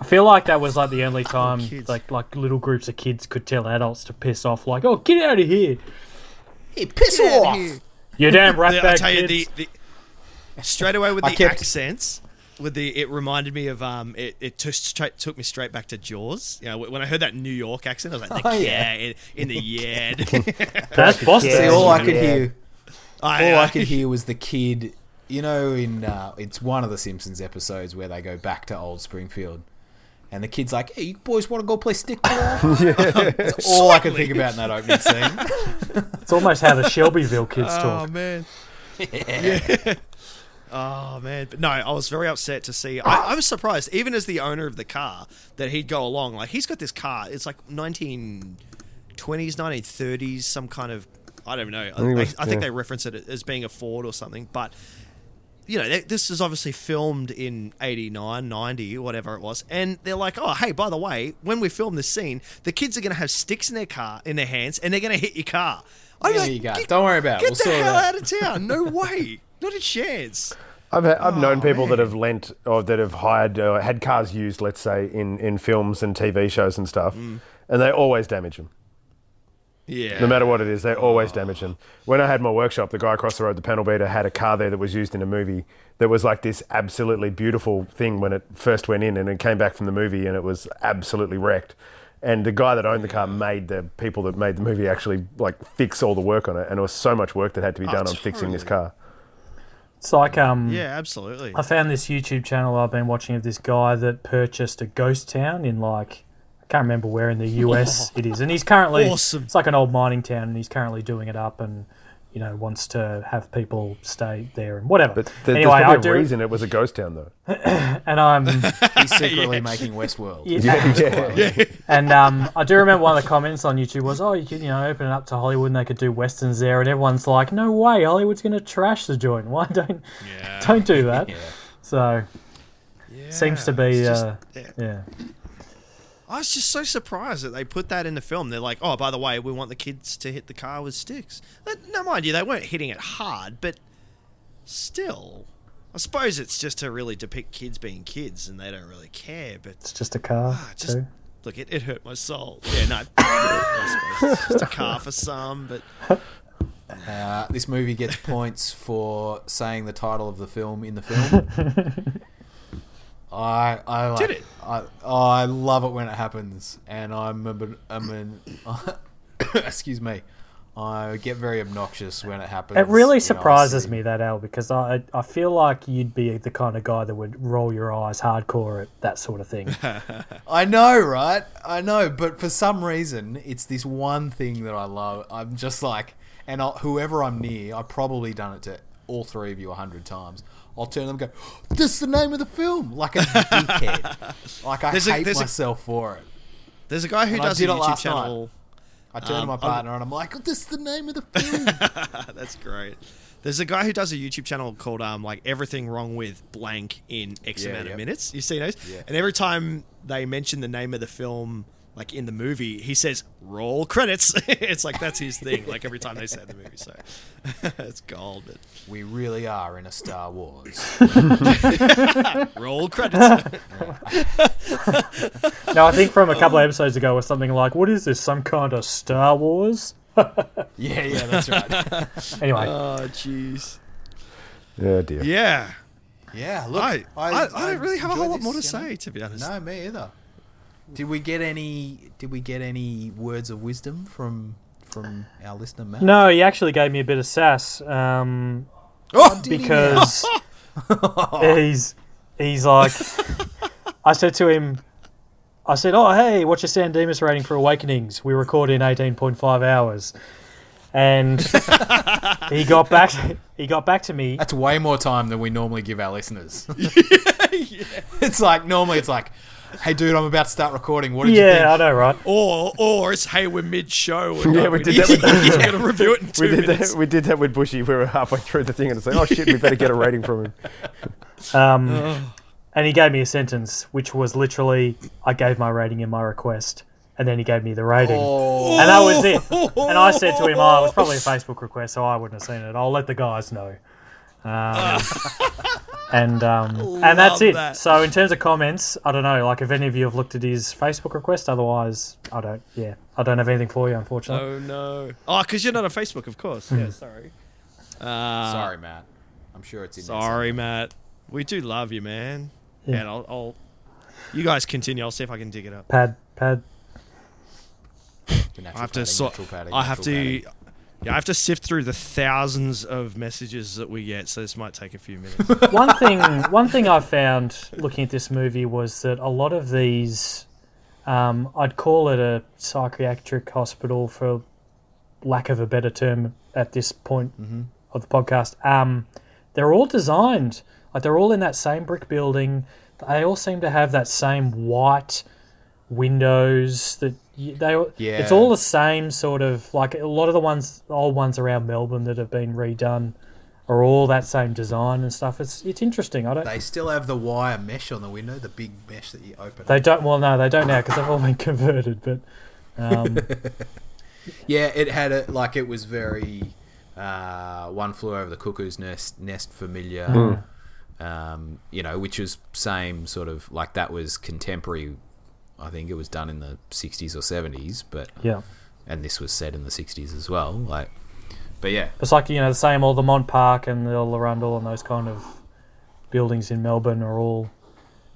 I feel like that was like the only oh, time kids. like like little groups of kids could tell adults to piss off. Like, "Oh, get out of here! hey, piss Get off! You damn The- I ratbag tell you, the, the straight away with I the kept- accents. With the, it reminded me of um, it, it took straight, took me straight back to Jaws. You know, when I heard that New York accent, I was like, the (laughs) Oh, cat yeah. in, in the yard. (laughs) That's (laughs) Boston. See, all I could Yeah. hear, I, all I could hear was the kid. You know, in uh, it's one of the Simpsons episodes where they go back to old Springfield, and the kid's like, "Hey, you boys want to go play stickball?" That's all I could think about in that opening scene. It's almost how the Shelbyville kids Oh talk. Oh, man. Yeah. Oh man, but no, I was very upset to see. I, I was surprised, even as the owner of the car, that he'd go along. Like he's got this car. It's like nineteen twenties, nineteen thirties, some kind of. I don't know. I, think was- I think yeah. they reference it as being a Ford or something. But you know, they- this is obviously filmed in 89, 90, whatever it was. And they're like, oh, hey, by the way, when we film this scene, the kids are going to have sticks in their car, in their hands, and they're going to hit your car. I'm There like, you go. "Get- Don't worry about it. Get We'll the hell out. out of town. No (laughs) way. Not a chance. I've, I've known Oh, people that have lent or that have hired or had cars used, let's say, in, in films and TV shows and stuff, Mm. and they always damage them. Yeah. No matter what it is, they always damage them. When I had my workshop, the guy across the road, the panel beater, had a car there that was used in a movie that was like this absolutely beautiful thing when it first went in and it came back from the movie and it was absolutely wrecked. And the guy that owned the car made the people that made the movie actually like fix all the work on it, and it was so much work that had to be Oh, done on fixing this car. It's like um, Yeah, absolutely. I found this YouTube channel I've been watching of this guy that purchased a ghost town in like I can't remember where in the US (laughs) it is, and he's currently Awesome. It's like an old mining town, and he's currently doing it up, and you know wants to have people stay there and whatever. But there, anyway, there's I probably do, reason it was a ghost town, though. (clears throat) and I'm (laughs) He's secretly (laughs) making Westworld. yeah, (laughs) yeah. and um, I do remember one of the comments on YouTube was, "Oh, you could you know open it up to Hollywood, and they could do westerns there," and everyone's like, "No way, Hollywood's going to trash the joint. Why don't yeah. don't do that?" Yeah. So Yeah. seems to be just- uh, yeah. Yeah. I was just so surprised that they put that in the film. They're like, oh, by the way, we want the kids to hit the car with sticks. But, no, mind you, they weren't hitting it hard, but still. I suppose it's just to really depict kids being kids and they don't really care. But It's just a car. Ah, just- too. look, it, it hurt my soul. Yeah, no, (laughs) I suppose it's just a car for some, but (laughs) Uh, this movie gets points for saying the title of the film in the film. (laughs) I I like, Did it? I oh, I love it when it happens, and I'm a, bit- I'm an, excuse me. I get very obnoxious when it happens. It really you know, surprises me that Al because I I feel like you'd be the kind of guy that would roll your eyes hardcore at that sort of thing. (laughs) I know, right? I know, but for some reason, it's this one thing that I love. I'm just like, and I'll, whoever I'm near, I've probably done it to all three of you a hundred times. I'll turn them and go, "This is the name of the film," like a dickhead. (laughs) like I There's a- hate a- myself for it. there's a guy who And I does a did it YouTube channel. I turn to Um, my I'm- partner and I'm like, "This is the name of the film." (laughs) That's great. There's a guy who does a YouTube channel called um like everything wrong with blank in X Yeah, amount yep. of minutes. You see those? Yeah. And every time they mention the name of the film, like in the movie, he says roll credits. (laughs) it's like that's his thing. Like every time they say the movie, so (laughs) it's gold. But we really are in a Star Wars. (laughs) roll credits. now I think from a couple of episodes ago was something like, "What is this? Some kind of Star Wars?" yeah, yeah, that's right. Anyway, oh jeez. Yeah, dear. Yeah. Yeah, look, I, I, I, don't really have a whole lot more to you know? say, to be honest. No, me either. Did we get any? Did we get any words of wisdom from from our listener Matt? no, he actually gave me a bit of sass um, Oh, did he because (laughs) he's he's like, (laughs) I said to him, I said, "Oh, hey, what's your San Dimas rating for Awakenings? We record in eighteen point five hours." And (laughs) he got back. He got back to me. That's way more time than we normally give our listeners. It's like normally it's like, "Hey, dude, I'm about to start recording. What did you Yeah, I know, right? Or, or it's hey, we're mid show. Yeah, we did that (laughs) with- He's going to review it in two We did minutes. that. We did that with Bushy. We were halfway through the thing and it's like, oh shit, we better get a rating from him. (laughs) Um, and he gave me a sentence, which was literally, "I gave my rating in my request," and then he gave me the rating, Oh, and that was it. And I said to him, "Oh, it was probably a (laughs) Facebook request, so I wouldn't have seen it. I'll let the guys know." Um, and um, and that's it. that. So in terms of comments, I don't know. Like if any of you have looked at his Facebook request, otherwise, I don't. Yeah, I don't have anything for you, unfortunately. Oh no! Oh, because you're not on Facebook, of course. Yeah, sorry. Uh, sorry, Matt. I'm sure it's in there sorry, Matt. We do love you, man. Yeah. And I'll, I'll. You guys continue. I'll see if I can dig it up. Pad, pad. I have to padding, sort. padding, I have to. padding. Yeah, I have to sift through the thousands of messages that we get, so this might take a few minutes. (laughs) one thing one thing I found looking at this movie was that a lot of these um, I'd call it a psychiatric hospital for lack of a better term at this point of the podcast. Um, they're all designed like they're all in that same brick building. They all seem to have that same white windows that y- they Yeah. it's all the same sort of like a lot of the ones old ones around Melbourne that have been redone are all that same design and stuff. It's it's interesting. I don't. They still have the wire mesh on the window, the big mesh that you open. They don't. Well, no, they don't now because they've all been (laughs) converted. But um, (laughs) Yeah, it had a like it was very uh, one flew over the cuckoo's nest nest familiar. Um, you know, which was same sort of like that was contemporary. I think it was done in the '60s or '70s, but Yeah. and this was set in the '60s as well. Like, but yeah, It's like you know the same. All the Mont Park and the Larundel and those kind of buildings in Melbourne are all,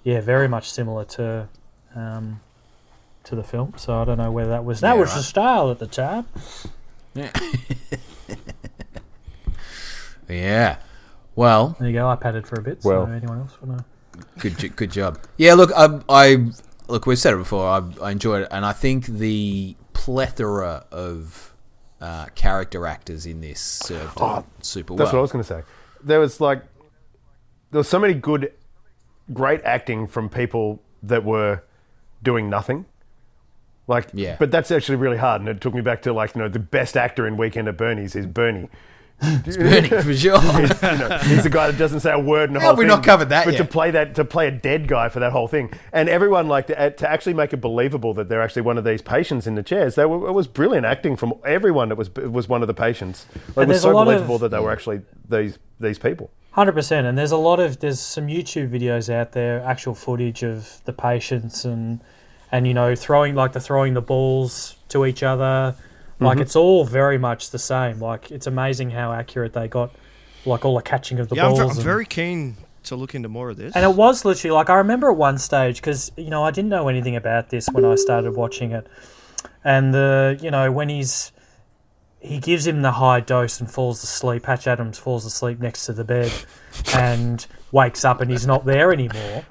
yeah, very much similar to, um, to the film. So I don't know whether that was that Yeah, was the style at the time. yeah, (laughs) yeah. Well, There you go. I padded for a bit. Well. so anyone else want to? Good, good job. Yeah, look, I, I look. We've said it before. I, I enjoyed it, and I think the plethora of uh, character actors in this served Oh, super well. That's what I was going to say. There was like, there was so many good, great acting from people that were doing nothing. Like, Yeah. but that's actually really hard, and it took me back to like, you know, the best actor in Weekend at Bernie's is Bernie. Bernie, for sure. (laughs) You know, he's the guy that doesn't say a word in the How whole have we thing. not covered that But to play that, to play a dead guy for that whole thing, and everyone like to, to actually make it believable that they're actually one of these patients in the chairs. They were, it was brilliant acting from everyone that was was one of the patients. Like, it was there's a so lot of- believable that they were actually these these people. Hundred percent, and there's a lot of there's some YouTube videos out there, actual footage of the patients and and you know throwing like the throwing the balls to each other, like mm-hmm. it's all very much the same. Like it's amazing how accurate they got, like all the catching of the Yeah, I'm, balls. ver- I'm and- very keen to look into more of this. and it was literally like I remember at one stage because you know I didn't know anything about this when I started watching it, and the you know when he's he gives him the high dose and falls asleep. Patch Adams falls asleep next to the bed, and wakes up and he's not there anymore,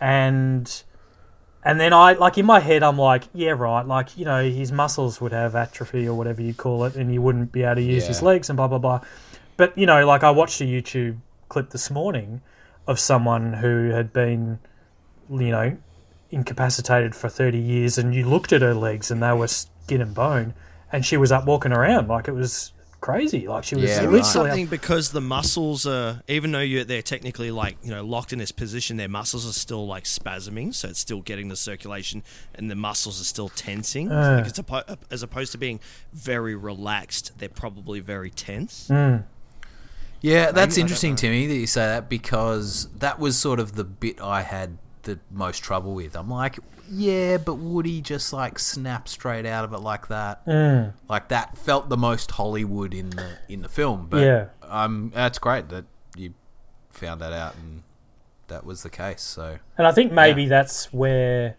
and and then I like in my head I'm like yeah right like you know his muscles would have atrophy or whatever you call it, and he wouldn't be able to use his legs and blah blah blah. But you know like I watched a YouTube clip this morning of someone who had been, you know, incapacitated for 30 years, and you looked at her legs and they were skin and bone, and she was up walking around like it was crazy. Like she was Yeah, Isn't right. something because the muscles are, even though you're they're technically like you know locked in this position, their muscles are still like spasming, so it's still getting the circulation, and the muscles are still tensing. Uh. Like it's as opposed to being very relaxed, they're probably very tense. Mm. Yeah, that's I don't interesting know. to me that you say that because that was sort of the bit I had the most trouble with. I'm like, yeah, but would he just like snap straight out of it like that? Mm. Like that felt the most Hollywood in the in the film. But Yeah. um, that's great that you found that out and that was the case. So And I think maybe that's where,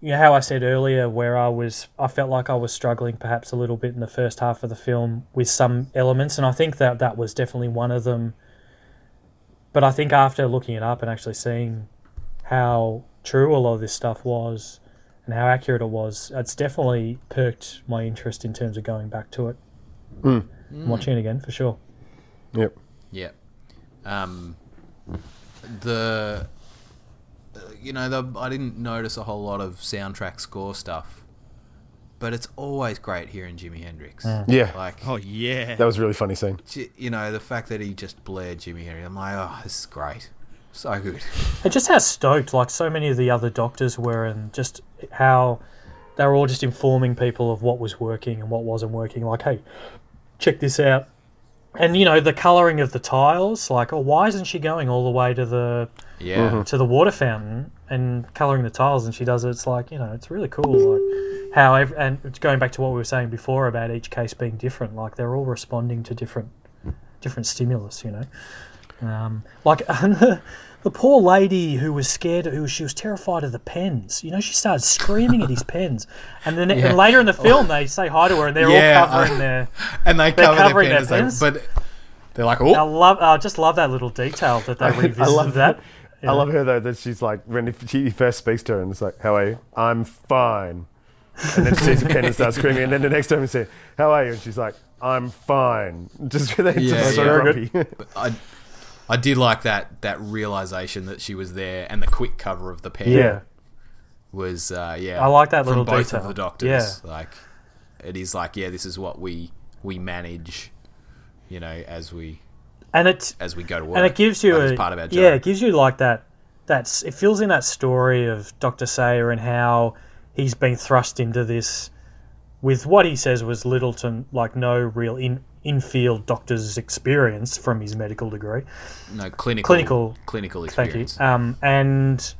you know, how I said earlier, where I was, I felt like I was struggling perhaps a little bit in the first half of the film with some elements, and I think that that was definitely one of them. But I think after looking it up and actually seeing how true a lot of this stuff was and how accurate it was, it's definitely perked my interest in terms of going back to it, and watching it again for sure. Yep. Yeah. Um, the you know the, I didn't notice a whole lot of soundtrack score stuff, but it's always great hearing Jimi Hendrix. Yeah. Like Oh yeah, That was a really funny scene. you know the fact that he just blared Jimi Hendrix. I'm like, oh, this is great, so good. And just how stoked, like so many of the other doctors were, and just how they were all just informing people of what was working and what wasn't working. Like, hey, check this out. And you know the colouring of the tiles, like, oh, why isn't she going all the way to the Yeah. Mm-hmm. to the water fountain and colouring the tiles? And she does it. It's like you know, it's really cool. Like how ev- and it's going back to what we were saying before about each case being different. Like they're all responding to different different stimulus. You know, um, like (laughs) the, the poor lady who was scared, who she was terrified of the pens. You know, she started screaming at his (laughs) pens, and then Yeah. and later in the film they say hi to her, and they're Yeah, all covering I- their. (laughs) And they They're cover covering their their pens, pens. but they're like, I oh, love, I just love that little detail that they revisited love that. I love her though that she's like when she first speaks to her and it's like, "How are you? I'm fine." And then she sees a pen and starts screaming. And then the next time he says, "How are you?" and she's like, "I'm fine." Just really Yeah, just so yeah. grumpy. I, I did like that that realization that she was there and the quick cover of the pen. Yeah. was uh, yeah. I like that from little both detail. of the doctors. Yeah. Like it is like yeah, this is what we we manage, you know, as we And it as we go to work. and it gives you a part of our job. yeah, it gives you like that. That's it fills in that story of Doctor Sayer and how he's been thrust into this with what he says was little to like no real in infield doctor's experience from his medical degree. No clinical Clinical- clinical Thank you. experience. Um, and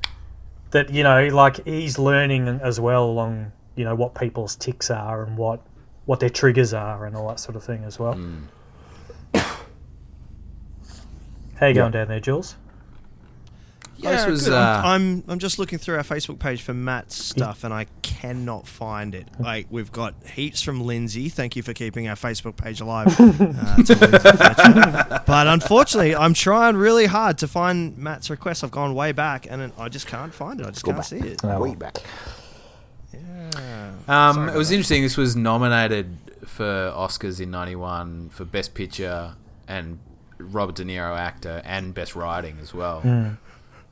that you know, like he's learning as well along you know what people's ticks are and what what their triggers are and all that sort of thing as well. Hmm. How you going down there, Jules? Yeah, This was, good. I'm, uh, I'm I'm just looking through our Facebook page for Matt's stuff, and I cannot find it. Like we've got heaps from Lindsay. Thank you for keeping our Facebook page alive. (laughs) uh, Lindsay but unfortunately, I'm trying really hard to find Matt's request. I've gone way back, and I just can't find it. I just can't see it. Way back. Yeah. Um, Sorry it was about interesting. This was nominated for Oscars in '91 for Best Picture and Robert De Niro actor and Best Writing as well.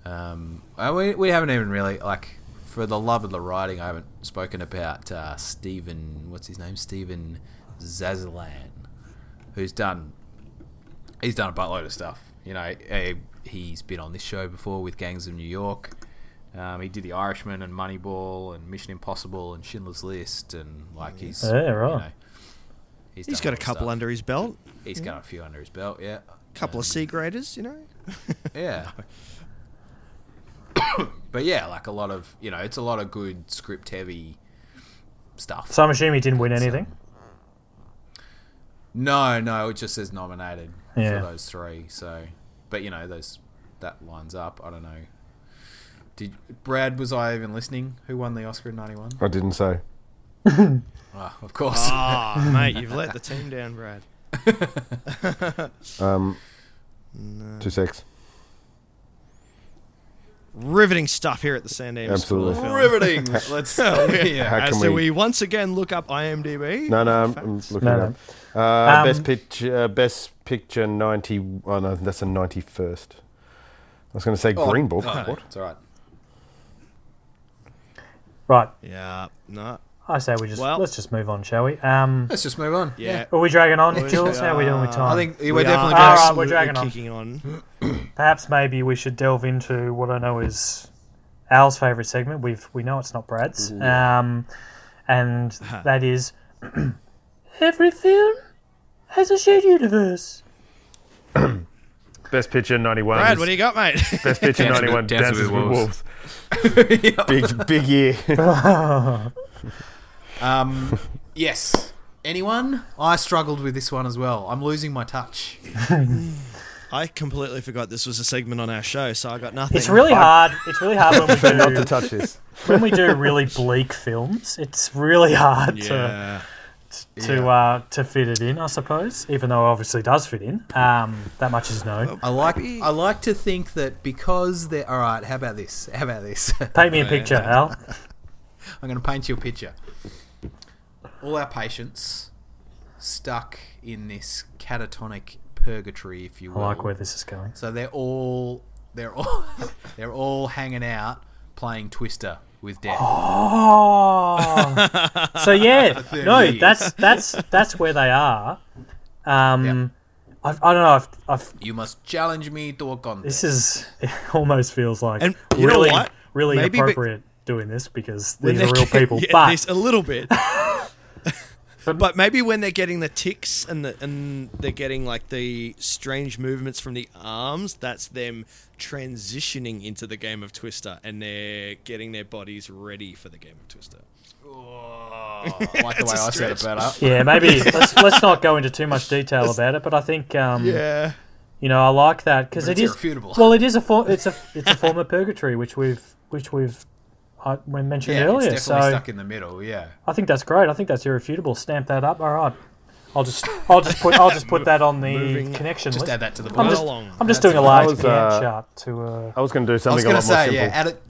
Um, uh, we we haven't even really like for the love of the writing. I haven't spoken about uh, Stephen. What's his name? Steven Zaillian, who's done. He's done a buttload of stuff. You know, eh, he's been on this show before with Gangs of New York. Um, he did The Irishman and Moneyball and Mission Impossible and Schindler's List and like he's Yeah, right. You know, he's He's done got a couple stuff. under his belt. He's got a few under his belt. Yeah, a couple of C graders, you know. yeah. (laughs) but yeah, like a lot of you know, it's a lot of good script heavy stuff. So I'm assuming he didn't win anything. No, no, it just says nominated Yeah. for those three. So, but you know, those that lines up. I don't know. Did Brad? Was I even listening? Who won the Oscar in '91? I didn't say. (laughs) Ah, of course. Ah, (laughs) mate, you've let the team down, Brad. (laughs) Um, Two secs. Riveting stuff here at the San Dimas Absolutely. School of Film. Riveting. (laughs) Let's. yeah. How As we- we once again look up IMDb? No, no, I'm, I'm looking No, it no. up. Uh, Um, best picture, uh, best picture ninety. Oh no, that's a ninety-first. I was going to say Oh, Green Book. no, no, What? It's all right. Right. Yeah, no. I say we just Well- let's just move on, shall we? Um, Let's just move on. Yeah. are we dragging on, Jules? How are we doing with time? I think we're We definitely. are All right, going we're absolutely dragging on. kicking on. (clears throat) Perhaps maybe we should delve into what I know is Al's favourite segment. We've we know it's not Brad's, um, and (laughs) that is (clears throat) every film has a shared universe. Best picture ninety-one. Brad, what do you got, mate? Best picture Dances (laughs) ninety-one. Dances Dances, with with Wolves. Wolves. (laughs) Big, big year. Um, yes. Anyone? I struggled with this one as well. I'm losing my touch. (laughs) I completely forgot this was a segment on our show, so I got nothing. It's really hard. It's really hard when we do Not to do touch this. when we do really bleak films. It's really hard to Yeah. to uh, to fit it in, I suppose. Even though it obviously does fit in. Um, that much is known. I like. I like to think that because they're all right. How about this? How about this? Paint me a picture, Al. (laughs) I'm going to paint you a picture. All our patients stuck in this catatonic purgatory, if you I will. like where this is going. So they're all they're all (laughs) they're all hanging out playing Twister with death. Oh, so (laughs) yeah, no, years. that's that's that's where they are. Um, I've, I don't know. I've, I've, You must challenge me to a contest. this is it (laughs) almost feels like And you know really, what? really Maybe be- inappropriate doing this because these are they're real people. yeah, but this- a little bit. But maybe when they're getting the ticks and the, and they're getting like the strange movements from the arms, that's them transitioning into the game of Twister, and they're getting their bodies ready for the game of Twister. Oh, I like the It's way a I said it stretch. better. yeah, maybe (laughs) let's let's not go into too much detail about it. But I think um, Yeah. you know I like that because it's irrefutable. well, it is a for, it's a it's a form of purgatory which we've which we've when mentioned Yeah, earlier. it's definitely so stuck in the middle. Yeah. I think that's great. I think that's irrefutable. Stamp that up. All right. I'll just I'll just put I'll just put (laughs) that on the Moving- connection Just list. add that to the I'm just along. I'm just doing a it. large I was, uh, chart to uh, I was going to do I was something a going lot to more simple. yeah, add it.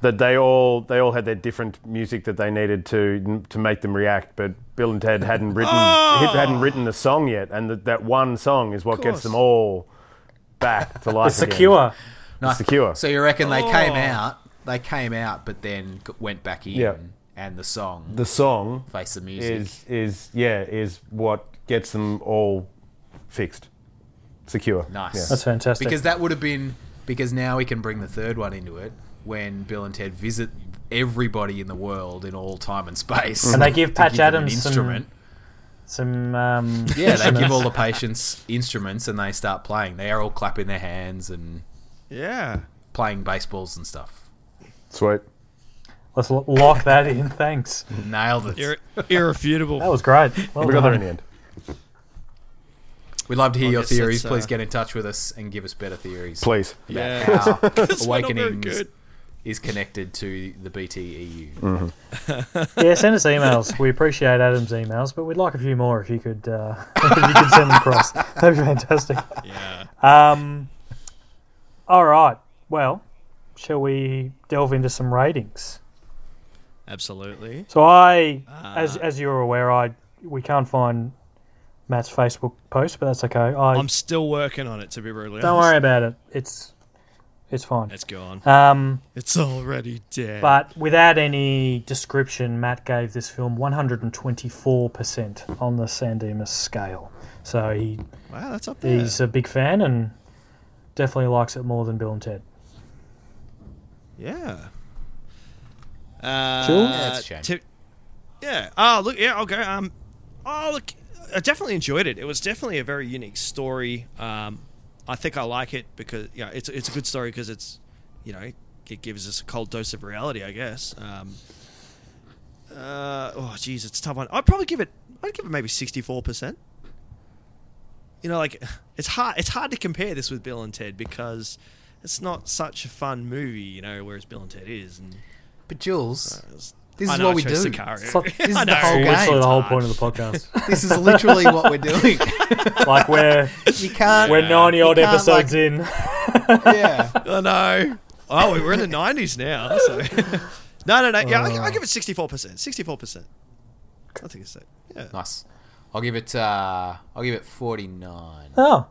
that they all they all had their different music that they needed to to make them react, but Bill and Ted hadn't written (laughs) Oh! hadn't written the song yet, and that that one song is what gets them all back to (laughs) life. it's again. secure. No, secure. So you reckon they came Oh. out? They came out, but then went back in, Yeah. and the song The song face the music. is is yeah is what gets them all fixed, secure. Nice. Yeah. That's fantastic. because that would have been because now we can bring the third one into it when Bill and Ted visit everybody in the world in all time and space. And they give (laughs) Patch them an Adams some- instrument. Some um, Yeah, they give all the patients instruments and they start playing. They are all clapping their hands and Yeah. playing baseballs and stuff. Sweet. Let's lo- lock that in. Thanks. Nailed it. Irre- irrefutable. That was great. Well we got there in the end. We'd love to hear I your guess theories. that's, Please uh, get in touch with us and give us better theories. Please. Yeah. How (laughs) We're not very Awakenings good. is connected to the BTEU. (laughs) Yeah, send us emails. We appreciate Adam's emails, but we'd like a few more if you could uh, (laughs) if you could send them across. That'd be fantastic. Yeah. Um, all right. Well, shall we delve into some ratings? Absolutely. So I, as Uh, as you're aware, I we can't find Matt's Facebook post, but that's okay. I I'm still working on it, to be brutally don't honest. worry about it. It's it's fine. It's gone. Um, It's already dead. but without any description, Matt gave this film 124% on the San Dimas scale. So he wow, that's up there. he's a big fan and definitely likes it more than Bill and Ted. Yeah. Uh, Jules? Yeah, it's a shame. ti- yeah. Oh, look. Yeah. Okay. Um. Oh, look. I definitely enjoyed it. It was definitely a very unique story. Um, I think I like it because yeah, it's it's a good story because it's, you know, it gives us a cold dose of reality. I guess. Um. Uh. Oh, geez, it's a tough one. I'd probably give it. I'd give it maybe sixty four percent. You know, like (sighs) it's hard. It's hard to compare this with Bill and Ted because it's not such a fun movie. You know, whereas Bill and Ted is. And But Jules, this (laughs) this is what we do. It's like- This is I the whole game. literally it's the whole point of the podcast. (laughs) This is literally what we're doing. (laughs) like we're You can't. we're 90 odd episodes like- in. Yeah. I know. Oh, we're in the nineties now. So. no, no, no. Yeah, I, I give it sixty-four percent. Sixty-four percent. I think it's that. Yeah. Nice. I'll give it. Uh, I'll give it forty nine. Oh,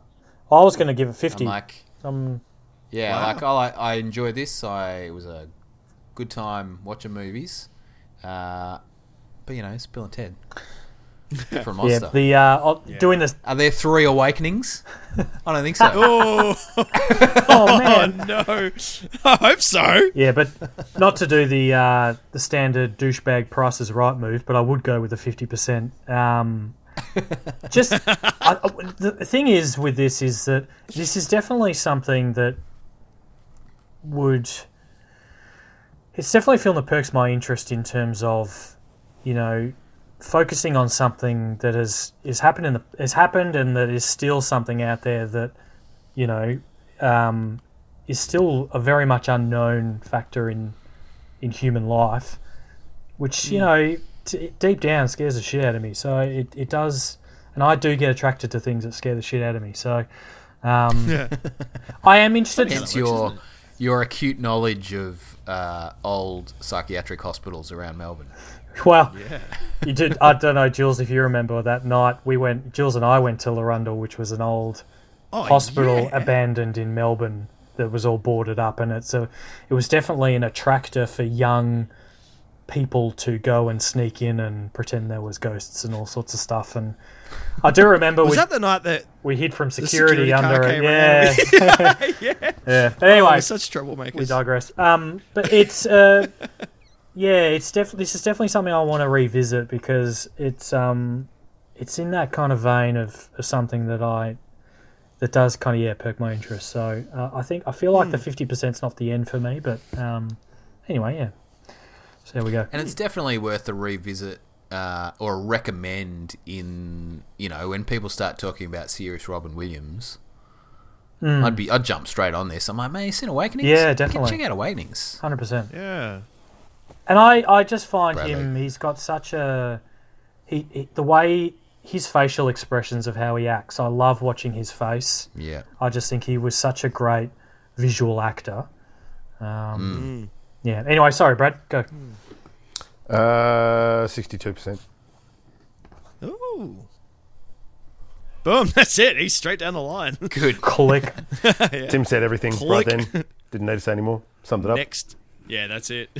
I was going to give it 50. I'm like, um, yeah, Wow. like I, like, I enjoyed this. I it was a good time watching movies. Uh, but you know, it's Bill and Ted. Different (laughs) yeah, the uh, oh, Yeah. doing this. Are there three awakenings? (laughs) I don't think so. (laughs) Oh, Oh oh man. no! I hope so. Yeah, but not to do the uh, the standard douchebag Price is Right move, but I would go with the fifty percent. Um, just I, I- the the thing is with this is that this is definitely something that would. It's definitely a film that perks my interest in terms of, you know, focusing on something that has is happened in the has happened and that is still something out there that, you know, um, is still a very much unknown factor in in human life, which you know t- deep down scares the shit out of me. So it, it does, and I do get attracted to things that scare the shit out of me. So um, Yeah. I am interested. Hence your your acute knowledge of uh, old psychiatric hospitals around Melbourne. Well, Yeah. you did. I don't know, Jules, if you remember that night we went. Jules and I went to Larundel, which was an old Oh, hospital yeah. abandoned in Melbourne that was all boarded up, and it's a. It was definitely an attractor for young people to go and sneak in and pretend there was ghosts and all sorts of stuff. And I do remember Was we that the night that? we hid from security, security under it. came (laughs) (laughs) Yeah, yeah. yeah. Anyway, Oh, such troublemakers. we digress. Um, but it's uh, yeah, it's definitely this is definitely something I want to revisit because it's um, it's in that kind of vein of, of something that I that does kind of yeah perk my interest. So uh, I think I feel like the fifty percent's not the end for me, but um, anyway, yeah. So there we go. And it's definitely worth a revisit uh, or a recommend in you know when people start talking about serious Robin Williams. I'd be I'd jump straight on this. I'm like, man, you seen Awakenings? Yeah, definitely. Check out Awakenings. Hundred percent. Yeah. And I, I just find Bradley. him. He's got such a he, he the way his facial expressions of how he acts. I love watching his face. Yeah. I just think he was such a great visual actor. Um, Yeah. Anyway, sorry, Brad. Go. Uh, 62%. Ooh. Boom. (laughs) That's it. He's straight down the line. (laughs) Good. Click. (laughs) Tim said everything Click. right then. Didn't need to say any more. Summed it up. Next. Yeah, that's it.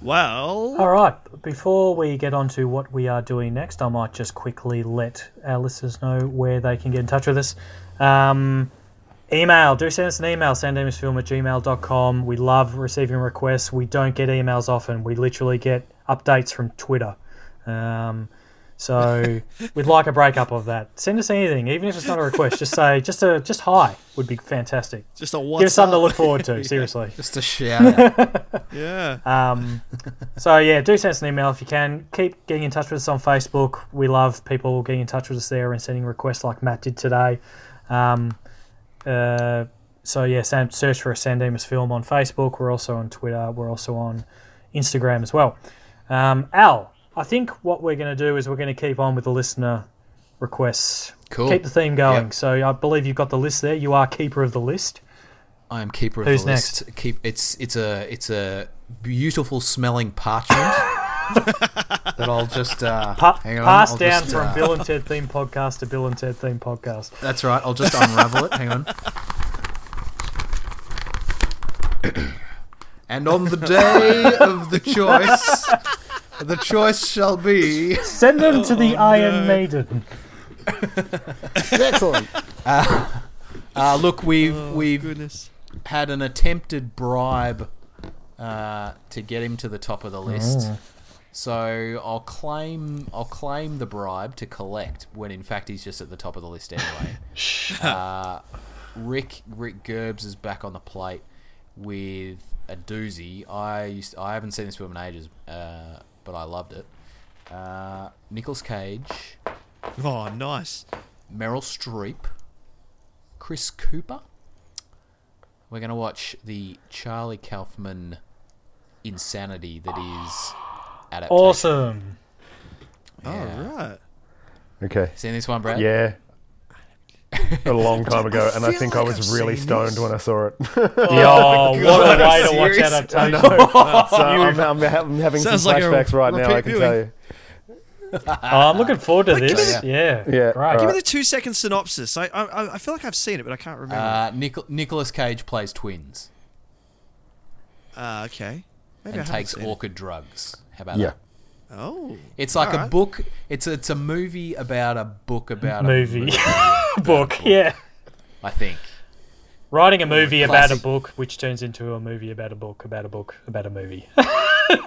well, All right. Before we get on to what we are doing next, I might just quickly let our listeners know where they can get in touch with us. Um, Email. Do send us an email, sandemusfilm at gmail.com. We love receiving requests. We don't get emails often. We literally get updates from Twitter. Um, so (laughs) we'd like a breakup of that. Send us anything, even if it's not a request. Just say, just a, just hi would be fantastic. Just a what's Give us something to look forward to. (laughs) Seriously. Just a shout out. (laughs) Yeah. Um, so yeah, do send us an email if you can. Keep getting in touch with us on Facebook. We love people getting in touch with us there and sending requests like Matt did today. Um, uh, so yeah, Sam, search for a San Dimas film on Facebook. We're also on Twitter. We're also on Instagram as well. Um, Al, I think what we're going to do is we're going to keep on with the listener requests. Cool. Keep the theme going. Yep. So I believe you've got the list there. You are keeper of the list. I am keeper of Who's the list. Keep it's it's a it's a beautiful smelling parchment (laughs) that I'll just uh, Pa- hang on. passed I'll down just, from uh, Bill and Ted theme podcast to Bill and Ted theme podcast. That's right. I'll just unravel it. Hang on. and on the day of the choice, the choice shall be. Send them to the Iron Maiden. Excellent. Uh, look, we've we've Goodness. had an attempted bribe uh, to get him to the top of the list. So I'll claim I'll claim the bribe to collect when in fact he's just at the top of the list anyway. (laughs) uh, Rick Rick Gerbs is back on the plate with a doozy. I used I haven't seen this film in ages, uh, but I loved it. Uh, Nicolas Cage, Oh, nice. Meryl Streep, Chris Cooper. We're going to watch the Charlie Kaufman insanity that is adaptation. Awesome. Yeah. All right. Okay. Seen this one, Brad? Yeah. (laughs) A long time ago, and I feel think I like was I've really seen swatch this. when I saw it. (laughs) Oh, what a way to watch serious? adaptation. (laughs) so I'm, I'm, ha- I'm having some Sounds like a flashbacks right now. I can tell you. Oh, I'm looking forward to this. me Yeah. Yeah, Great. all Give me the two second synopsis. I, I I feel like I've seen it, but I can't remember. Uh, Nic- Nicolas Cage plays twins Uh, okay. Maybe I and haven't takes seen it. orchid drugs. How about Yeah. that? Oh. It's like a Alright. book. It's a, it's a movie about a book about Movie. a movie. (laughs) Book. Yeah. I think. Writing a movie about a book, which turns into a movie about a book, about a book, about a movie. (laughs)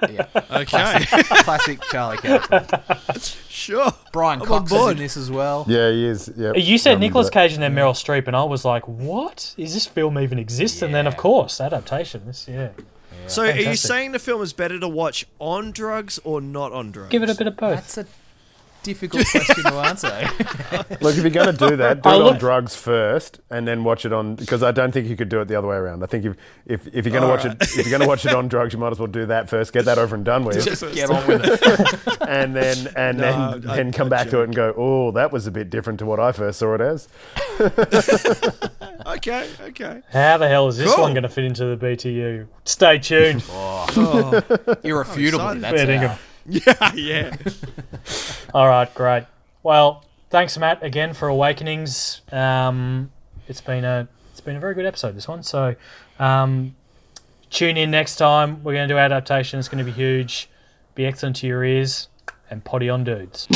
Yeah. Okay. Classic Charlie Kaufman. (laughs) sure. Brian I'm on Cox is in this as well. Yeah, he is. Yeah. you said Nicolas Cage and then Meryl Streep, and I was like, "What? Is this film even exist?" And then, of course, adaptation. This, yeah. So, are you saying the film is better to watch on drugs or not on drugs? Give it a bit of both. That's a difficult question to answer. (laughs) Look, if you're going to do that, do I it look- on drugs first, and then watch it on. Because I don't think you could do it the other way around. I think if if, if you're going to watch it, if you're going to watch it on (laughs) drugs, you might as well do that first. Get that over and done with, Just get on with it. (laughs) and then and No, then I- then come I back to it and go, oh, that was a bit different to what I first saw it as. Okay, okay. How the hell is this Cool. one going to fit into the BTU? Stay tuned. Oh, oh Irrefutably. excited. That's Fair how. dinkum. Yeah, (laughs) yeah. All right, great. Well, thanks, Matt, again for Awakenings. Um, it's been a it's been a very good episode this one. So, um, tune in next time. We're going to do adaptation. It's going to be huge. Be excellent to your ears and potty on dudes.